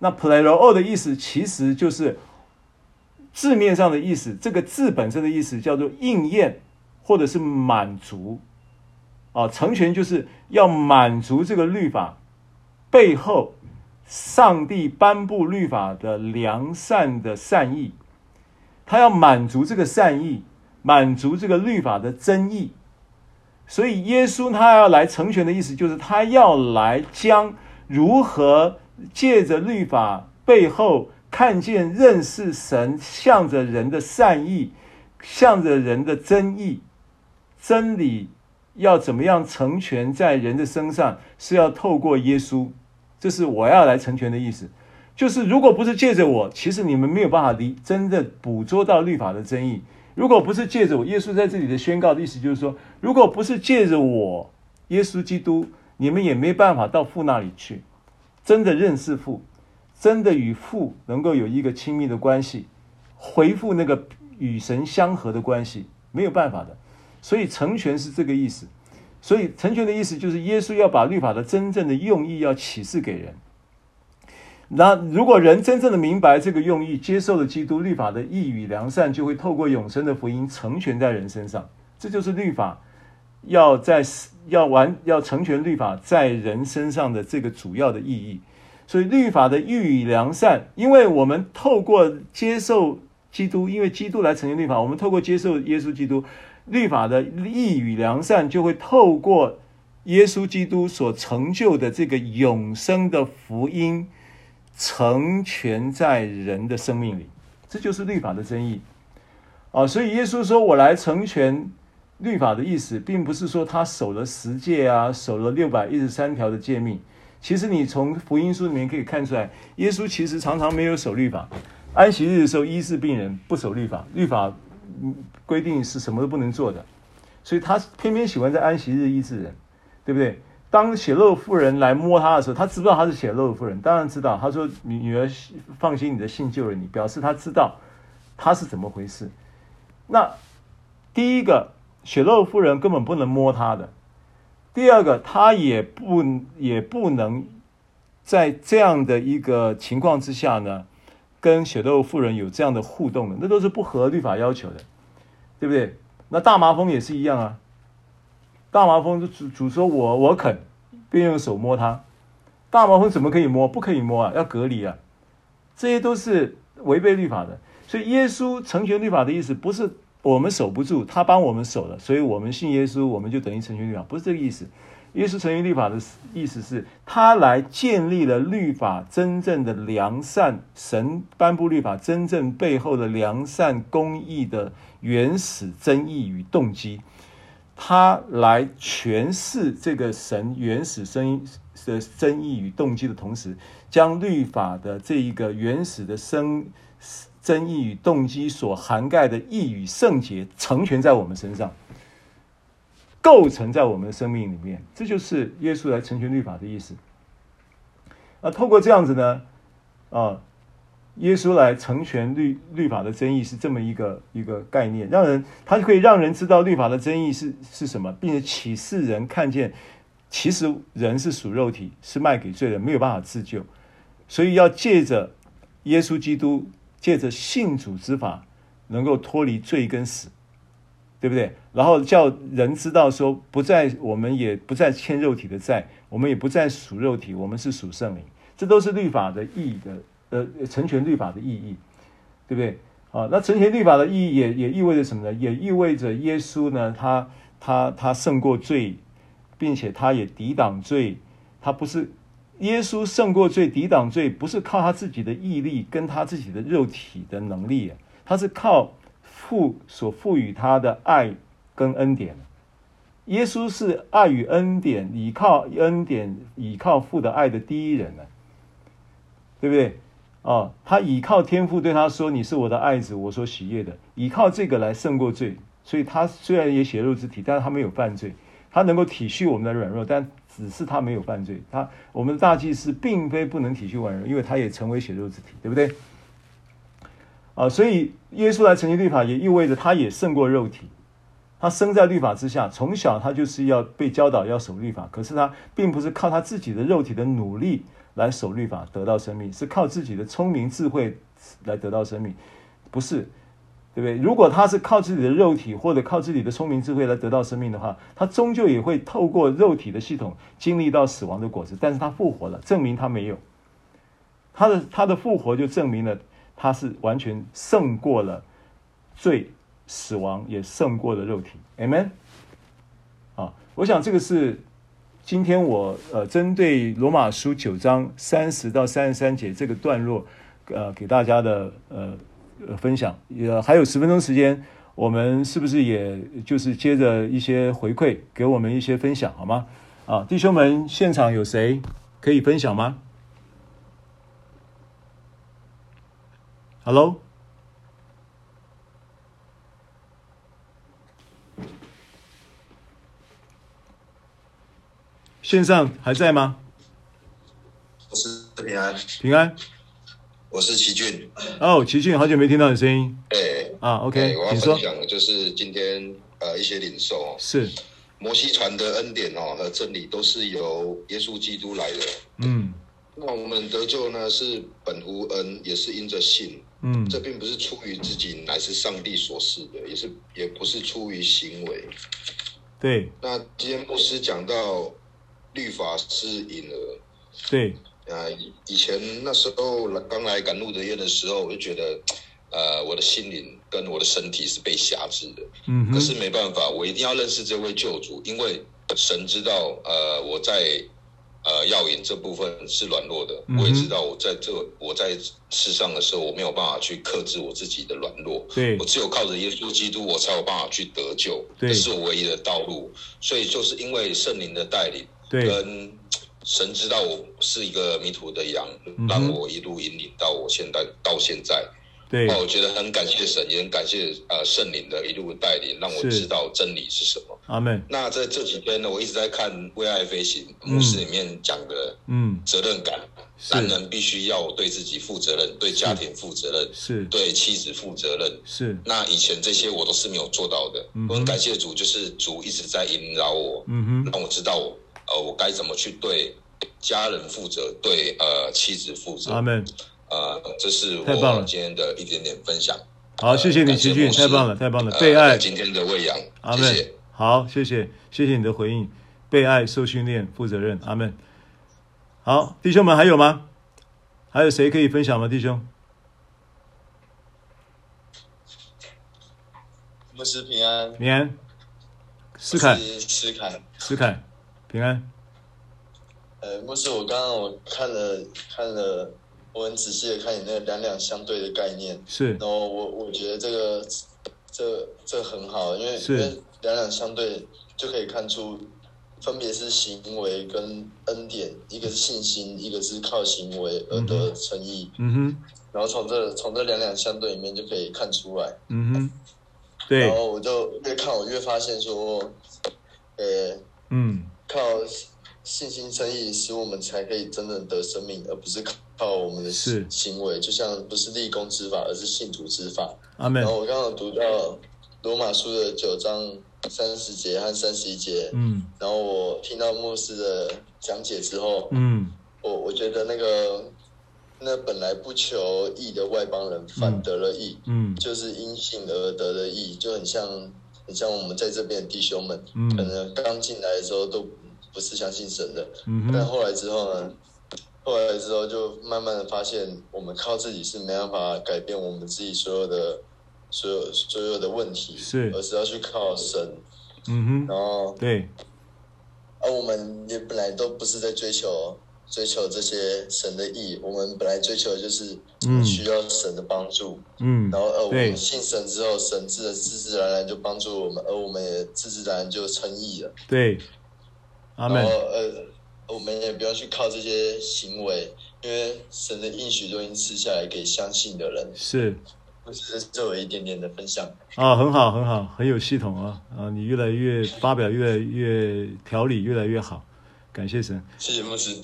那 playroo 的意思其实就是。字面上的意思，这个字本身的意思叫做应验，或者是满足，啊，成全就是要满足这个律法背后上帝颁布律法的良善的善意，他要满足这个善意，满足这个律法的真意。所以耶稣他要来成全的意思，就是他要来将如何借着律法背后看见认识神，向着人的善意，向着人的真意，真理要怎么样成全在人的身上，是要透过耶稣。这是我要来成全的意思，就是如果不是借着我，其实你们没有办法离真的捕捉到律法的真意。如果不是借着我，耶稣在这里的宣告的意思就是说，如果不是借着我，耶稣基督，你们也没办法到父那里去，真的认识父，真的与父能够有一个亲密的关系，回复那个与神相合的关系，没有办法的。所以成全是这个意思。所以成全的意思就是，耶稣要把律法的真正的用意要启示给人。那如果人真正的明白这个用意，接受了基督律法的义与良善，就会透过永生的福音成全在人身上。这就是律法要在要完要成全律法在人身上的这个主要的意义。所以律法的义与良善，因为我们透过接受基督，因为基督来成全律法，我们透过接受耶稣基督。律法的义与良善就会透过耶稣基督所成就的这个永生的福音，成全在人的生命里，这就是律法的真意啊！所以耶稣说：“我来成全律法的意思，并不是说他守了十诫啊，守了六百一十三条的诫命。其实你从福音书里面可以看出来，耶稣其实常常没有守律法。安息日的时候医治病人，不守律法，律法。”规定是什么都不能做的，所以他偏偏喜欢在安息日医治人，对不对？当血漏妇人来摸他的时候，他知不知道他是血漏妇人？当然知道。他说：“女女儿，放心，你的信救了你。”表示他知道他是怎么回事。那第一个，血漏妇人根本不能摸他的；第二个，他也不也不能在这样的一个情况之下呢。跟血漏妇人有这样的互动的，那都是不合律法要求的，对不对？那大麻风也是一样啊。大麻风主主说我我肯，便用手摸他。大麻风怎么可以摸？不可以摸啊，要隔离啊。这些都是违背律法的。所以耶稣成全律法的意思，不是我们守不住，他帮我们守了，所以我们信耶稣，我们就等于成全律法，不是这个意思。耶稣成全律法的意思是，他来建立了律法真正的良善，神颁布律法真正背后的良善公义的原始真意与动机，他来诠释这个神原始真意的真意与动机的同时，将律法的这一个原始的生真意与动机所涵盖的义与圣洁成全在我们身上。构成在我们的生命里面，这就是耶稣来成全律法的意思。那透过这样子呢，啊，耶稣来成全律律法的真意是这么一个一个概念，让人他就可以让人知道律法的真意是是什么，并且启示人看见，其实人是属肉体，是卖给罪人，没有办法自救，所以要借着耶稣基督，借着信主之法，能够脱离罪跟死。对不对？然后叫人知道说，不再我们也不再欠肉体的债，我们也不再属肉体，我们是属圣灵。这都是律法的意义的，呃，成全律法的意义，对不对？啊，那成全律法的意义也也意味着什么呢？也意味着耶稣呢，他他他胜过罪，并且他也抵挡罪。他不是耶稣胜过罪、抵挡罪，不是靠他自己的毅力跟他自己的肉体的能力，他是靠。父所赋予他的爱跟恩典，耶稣是爱与恩典，倚靠恩典，倚靠父的爱的第一人呢，对不对？哦，他倚靠天父对他说：“你是我的爱子，我所喜悦的。”倚靠这个来胜过罪，所以他虽然也血肉之体，但是他没有犯罪，他能够体恤我们的软弱，但只是他没有犯罪。他我们的大祭司并非不能体恤万人，因为他也成为血肉之体，对不对？啊，所以耶稣来成全律法，也意味着他也胜过肉体。他生在律法之下，从小他就是要被教导要守律法。可是他并不是靠他自己的肉体的努力来守律法得到生命，是靠自己的聪明智慧来得到生命，不是，对？如果他是靠自己的肉体或者靠自己的聪明智慧来得到生命的话，他终究也会透过肉体的系统经历到死亡的果子。但是他复活了，证明他没有。他的他的复活就证明了他是完全胜过了罪、死亡，也胜过了肉体。Amen。啊，我想这个是今天我呃针对罗马书九章三十到三十三节这个段落呃给大家的呃分享。也还有十分钟时间，我们是不是也就是接着一些回馈，给我们一些分享好吗？啊，弟兄们，现场有谁可以分享吗？Hello，线上还在吗？我是平安，平安，我是齐俊。哦，齐俊，好久没听到你声音。哎，啊，OK，我要。分享的就是今天呃一些领受是。摩西传的恩典哦和真理都是由耶稣基督来的。嗯，那我们得救呢是本乎恩，也是因着信。嗯，这并不是出于自己，乃是上帝所示的，也是也不是出于行为。对。那今天牧师讲到律法是隐儿。对。啊，以前那时候刚来赶路得约的时候，我就觉得。呃，我的心灵跟我的身体是被辖制的，嗯哼，可是没办法，我一定要认识这位救主，因为神知道，呃，我在呃药瘾这部分是软弱的，嗯、我也知道我在这我在世上的时候，我没有办法去克制我自己的软弱，对，我只有靠着耶稣基督，我才有办法去得救，对，这是我唯一的道路，所以就是因为圣灵的带领，对，跟神知道我是一个迷途的羊，嗯、让我一路引领到我现在到现在。对，我觉得很感谢神，也很感谢呃圣灵的一路带领，让我知道真理是什么。阿门。那在这几天呢，我一直在看《为爱飞行》牧师里面讲的，嗯，责任感，男人必须要对自己负责任，对家庭负责任，是对妻子负责任。是。那以前这些我都是没有做到的。我很感谢主，就是主一直在引导我，嗯哼，让我知道我呃我该怎么去对家人负责，对呃妻子负责。阿门。呃，这是我今天的一点点分享。好，谢谢你，奇俊，太棒了，太棒了。被爱，今天的喂养，阿门。好，谢谢，谢谢你的回应。被爱，受训练，负责任，阿门。好，弟兄们还有吗？还有谁可以分享吗？弟兄？牧师平安，平安。思凯，思凯，思凯，平安。呃，牧师，我刚刚我看了看了。我很仔细的看你那个两两相对的概念，是，然后我我觉得这个这这很好，因为因为两两相对就可以看出，分别是行为跟恩典，一个是信心，一个是靠行为而得诚意。嗯哼，然后从这从这两两相对里面就可以看出来。嗯哼，对，然后我就越看我越发现说，呃，嗯，靠信心称义，使我们才可以真正得生命，而不是靠。靠我们的行为，就像不是立功之法，而是信徒之法。阿门。然后我刚刚读到罗马书的九章三十节和三十一节，嗯，然后我听到牧师的讲解之后，嗯，我我觉得那个那本来不求义的外邦人反得了义，嗯，就是因信而得的义，就很像很像我们在这边的弟兄们，嗯，可能刚进来的时候都不是相信神的，嗯，但后来之后呢？后来之后，就慢慢的发现，我们靠自己是没办法改变我们自己所有的、所有所有的问题，是，而是要去靠神。嗯哼，然后对，而我们也本来都不是在追求追求这些神的意，我们本来追求的就是需要神的帮助。嗯，然后而我们信神之后，神自然自自然然就帮助我们，而我们也自自然然就称义了。对，阿门。然后呃。我们也不要去靠这些行为，因为神的应许都已经赐下来给相信的人。是，我只是作为一点点的分享。啊，很好，很好，很有系统啊！啊，你越来越发表越来越条理，越来越好，感谢神。谢谢牧师。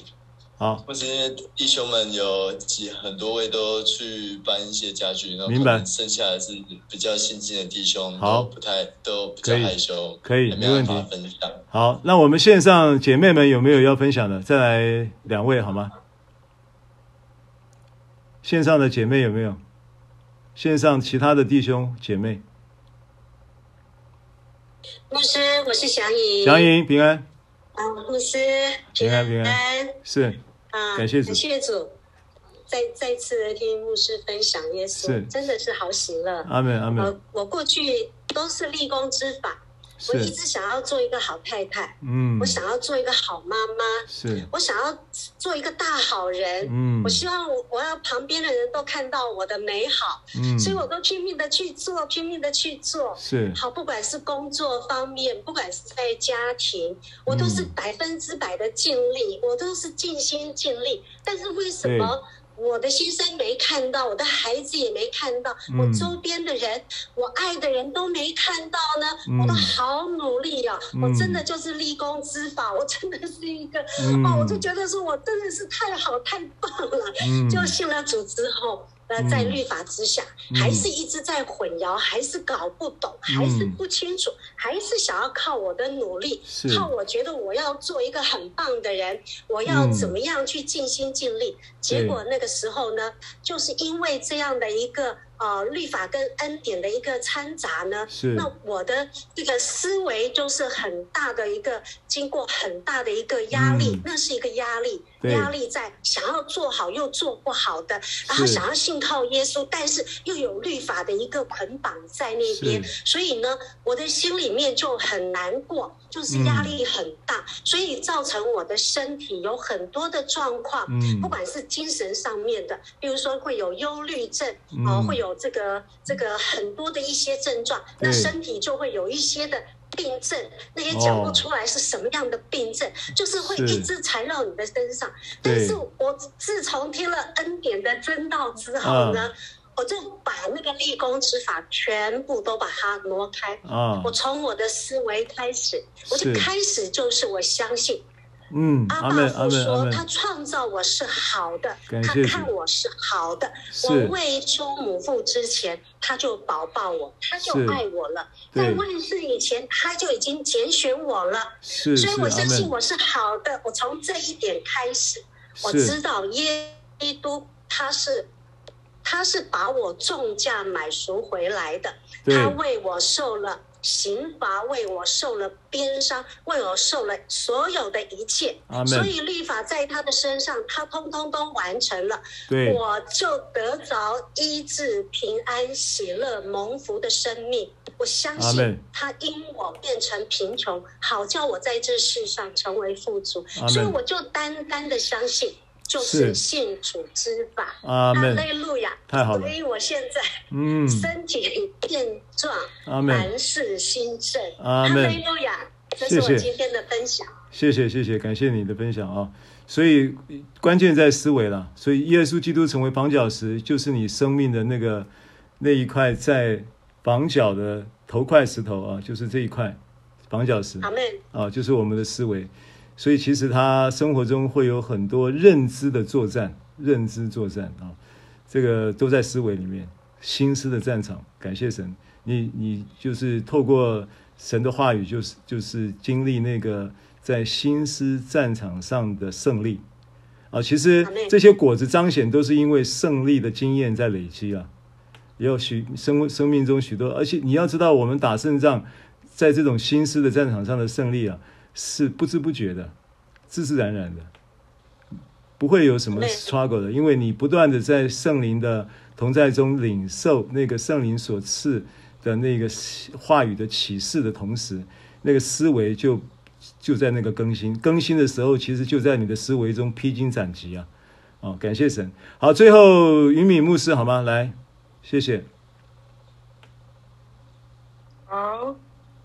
好，或是因为弟兄们有几很多位都去搬一些家具，明白。剩下的是比较新进的弟兄，好，不太都比较害羞，可以，没问题。分享。好，那我们线上姐妹们有没有要分享的？再来两位好吗？线上的姐妹有没有？线上其他的弟兄姐妹？牧师，我是祥莹。祥莹，平安。啊，牧师，平安平安。是。啊，感谢主，感谢主。再再次的听牧师分享耶稣，真的是好喜乐。阿门阿门。我，我过去都是立功之法。我一直想要做一个好太太，嗯，我想要做一个好妈妈，是，我想要做一个大好人，嗯，我希望我我要旁边的人都看到我的美好，嗯，所以我都拼命的去做，拼命的去做，是，好，不管是工作方面，不管是在家庭，我都是百分之百的尽力，我都是尽心尽力，但是为什么？我的心声没看到，我的孩子也没看到，嗯、我周边的人，我爱的人都没看到呢。嗯、我都好努力啊，嗯、我真的就是立功之法，我真的是一个，嗯、哦，我就觉得说我真的是太好太棒了。嗯、就信了主之后。呃，在律法之下，嗯、还是一直在混淆，嗯、还是搞不懂，嗯、还是不清楚，还是想要靠我的努力，靠我觉得我要做一个很棒的人，我要怎么样去尽心尽力。嗯、结果那个时候呢，就是因为这样的一个。呃，律法跟恩典的一个掺杂呢，是。那我的这个思维就是很大的一个，经过很大的一个压力，嗯、那是一个压力，压力在想要做好又做不好的，然后想要信靠耶稣，但是又有律法的一个捆绑在那边，所以呢，我的心里面就很难过。就是压力很大，嗯、所以造成我的身体有很多的状况，嗯、不管是精神上面的，比如说会有忧虑症，啊、嗯。呃，会有这个这个很多的一些症状，嗯、那身体就会有一些的病症，嗯、那些讲不出来是什么样的病症，哦、就是会一直缠绕你的身上。是但是我自从听了恩典的真道之后呢，嗯我就把那个立功之法全部都把它挪开。啊，我从我的思维开始，我就开始就是我相信，嗯，阿爸父说他创造我是好的，他看我是好的，我未出母腹之前他就宝宝我，他就爱我了，在万世以前他就已经拣选我了，所以我相信我是好的。我从这一点开始，我知道耶督他是。他是把我重价买赎回来的，他为我受了刑罚，为我受了鞭伤，为我受了所有的一切。所以律法在他的身上，他通通都完成了，对我就得着医治、平安、喜乐、蒙福的生命。我相信他因我变成贫穷，好叫我在这世上成为富足。所以我就单单的相信。就是信主之法，阿门，太好了。所以我现在，嗯，身体健壮，阿门，凡事兴盛，阿门。这是我今天的分享。谢谢谢谢，感谢你的分享啊。所以关键在思维了。所以耶稣基督成为绑脚石，就是你生命的那个那一块在绑脚的头块石头啊，就是这一块绑脚石，阿门，啊，就是我们的思维。所以其实他生活中会有很多认知的作战，认知作战啊，这个都在思维里面，心思的战场。感谢神，你你就是透过神的话语，就是就是经历那个在心思战场上的胜利啊。其实这些果子彰显都是因为胜利的经验在累积啊，也有许生生命中许多，而且你要知道，我们打胜仗，在这种心思的战场上的胜利啊。是不知不觉的，自自然然的，不会有什么 struggle 的，因为你不断的在圣灵的同在中领受那个圣灵所赐的那个话语的启示的同时，那个思维就就在那个更新，更新的时候，其实就在你的思维中披荆斩棘啊！哦，感谢神。好，最后云敏牧师好吗？来，谢谢。好，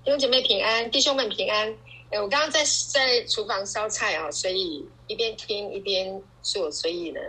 弟兄姐妹平安，弟兄们平安。哎，我刚刚在在厨房烧菜啊，所以一边听一边做，所以呢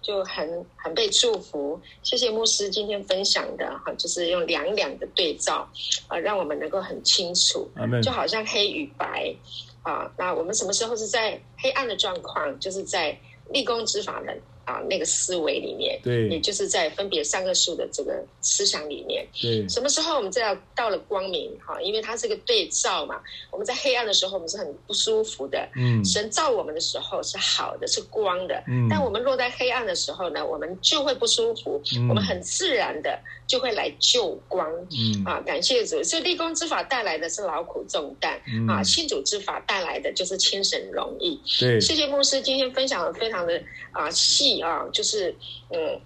就很很被祝福。谢谢牧师今天分享的哈，就是用两两的对照啊，让我们能够很清楚，就好像黑与白啊。那我们什么时候是在黑暗的状况，就是在立功之法的。啊，那个思维里面，对，也就是在分别三个数的这个思想里面，对，什么时候我们再要到了光明？哈，因为它是个对照嘛。我们在黑暗的时候，我们是很不舒服的。嗯，神照我们的时候是好的，是光的。嗯，但我们落在黑暗的时候呢，我们就会不舒服。嗯，我们很自然的就会来救光。嗯，啊，感谢主。所以立功之法带来的是劳苦重担。嗯，啊，信主之法带来的就是轻省容易。对，谢谢牧师今天分享的非常的啊细。啊，就是嗯，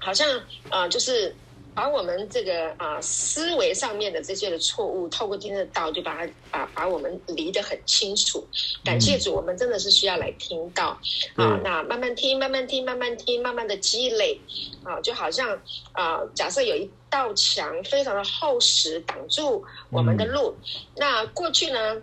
好像啊，就是。把我们这个啊思维上面的这些的错误，透过今天的道，就把它把把我们理得很清楚。感谢主，我们真的是需要来听到啊。那慢慢听，慢慢听，慢慢听，慢慢的积累啊，就好像啊，假设有一道墙非常的厚实挡住我们的路，那过去呢，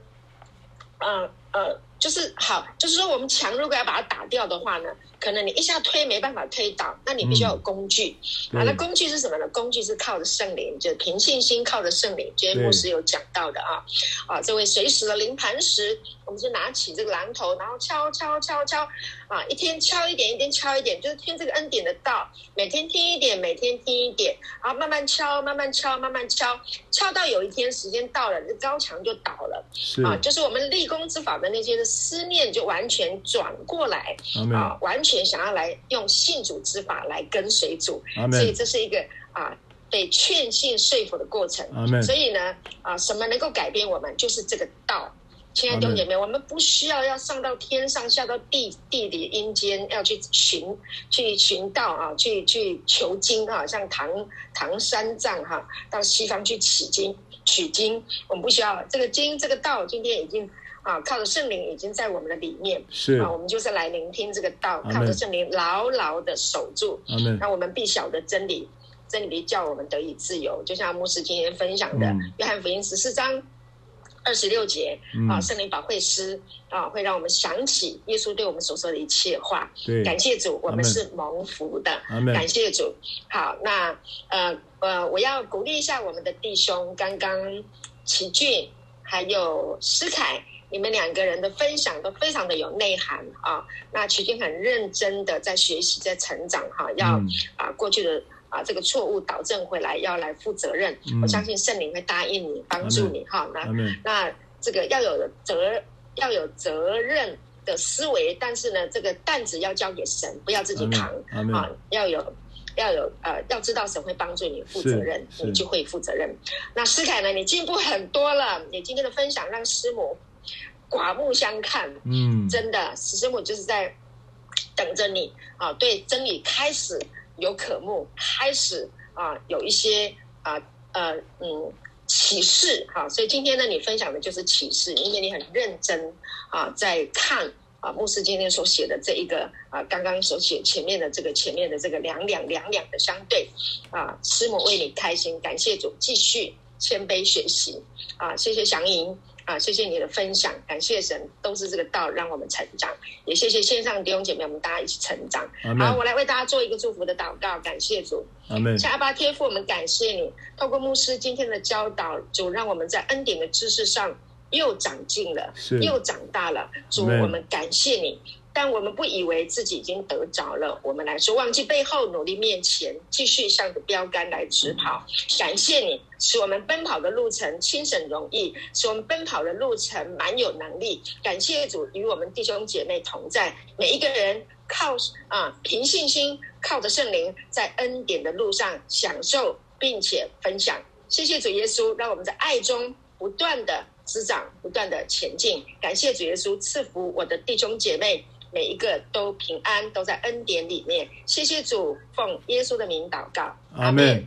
呃呃，就是好，就是说我们墙如果要把它打掉的话呢。可能你一下推没办法推倒，那你必须要有工具。嗯、啊，那工具是什么呢？工具是靠着圣灵，就凭信心靠着圣灵。今天牧师有讲到的啊，啊，这位随时的灵磐石，我们就拿起这个榔头，然后敲敲敲敲，啊，一天敲一点，一天敲一点，就是听这个恩典的道，每天听一点，每天听一点，然后慢慢敲，慢慢敲，慢慢敲，敲到有一天时间到了，这高墙就倒了。是啊，就是我们立功之法的那些的思念就完全转过来啊，完全。想要来用信主之法来跟随主，所以这是一个啊被劝信说服的过程。所以呢啊，什么能够改变我们？就是这个道。亲爱的弟兄姐妹，我们不需要要上到天上，下到地地底阴间，要去寻去寻道啊，去去求经啊，像唐唐三藏哈、啊，到西方去取经取经。我们不需要这个经，这个道，今天已经。啊，靠着圣灵已经在我们的里面，是啊，我们就是来聆听这个道，靠着圣灵牢牢的守住。那我们必晓得真理，真理叫我们得以自由。就像牧师今天分享的《约翰福音》十四章二十六节啊，圣灵保惠师啊，会让我们想起耶稣对我们所说的一切话。对感谢主，我们是蒙福的。感谢主。好，那呃呃，我要鼓励一下我们的弟兄，刚刚齐俊还有思凯。你们两个人的分享都非常的有内涵啊！那曲靖很认真的在学习，在成长哈、啊，要啊过去的啊这个错误导正回来，要来负责任。嗯、我相信圣灵会答应你，帮助你哈、啊。那那这个要有责要有责任的思维，但是呢，这个担子要交给神，不要自己扛啊！要有要有呃，要知道神会帮助你负责任，你就会负责任。那思凯呢，你进步很多了，你今天的分享让师母。刮目相看，嗯，真的，师母就是在等着你啊，对真理开始有渴慕，开始啊有一些啊呃嗯启示哈、啊，所以今天呢，你分享的就是启示，因为你很认真啊，在看啊牧师今天所写的这一个啊，刚刚所写前面的这个前面的这个两两两两的相对啊，师母为你开心，感谢主，继续谦卑学习啊，谢谢祥莹。啊，谢谢你的分享，感谢神，都是这个道让我们成长，也谢谢线上的弟兄姐妹，我们大家一起成长。好，我来为大家做一个祝福的祷告，感谢主。阿门。阿爸天父，我们感谢你，透过牧师今天的教导，主让我们在恩典的知识上又长进了，又长大了。主，我们感谢你。但我们不以为自己已经得着了，我们来说忘记背后，努力面前，继续向着标杆来直跑。感谢你，使我们奔跑的路程轻省容易，使我们奔跑的路程蛮有能力。感谢主与我们弟兄姐妹同在，每一个人靠啊凭信心，靠着圣灵，在恩典的路上享受并且分享。谢谢主耶稣，让我们在爱中不断的滋长，不断的前进。感谢主耶稣赐福我的弟兄姐妹。每一个都平安，都在恩典里面。谢谢主，奉耶稣的名祷告，阿门。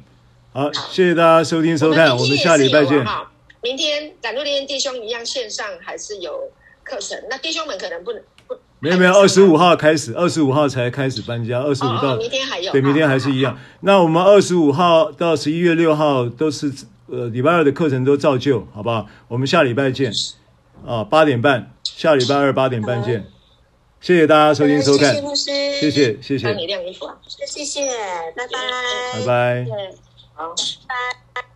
好，谢谢大家收听收看，我们下礼拜见。好，明天赶路连弟兄一样线上还是有课程，那弟兄们可能不能不没有没有，二十五号开始，二十五号才开始搬家，二十五到明天还有，对，明天还是一样。那我们二十五号到十一月六号都是呃礼拜二的课程都照旧，好不好？我们下礼拜见啊，八点半，下礼拜二八点半见。谢谢大家收听收看，谢谢牧师，谢谢谢谢，帮你晾衣服啊，谢谢，拜拜，拜拜，好，拜。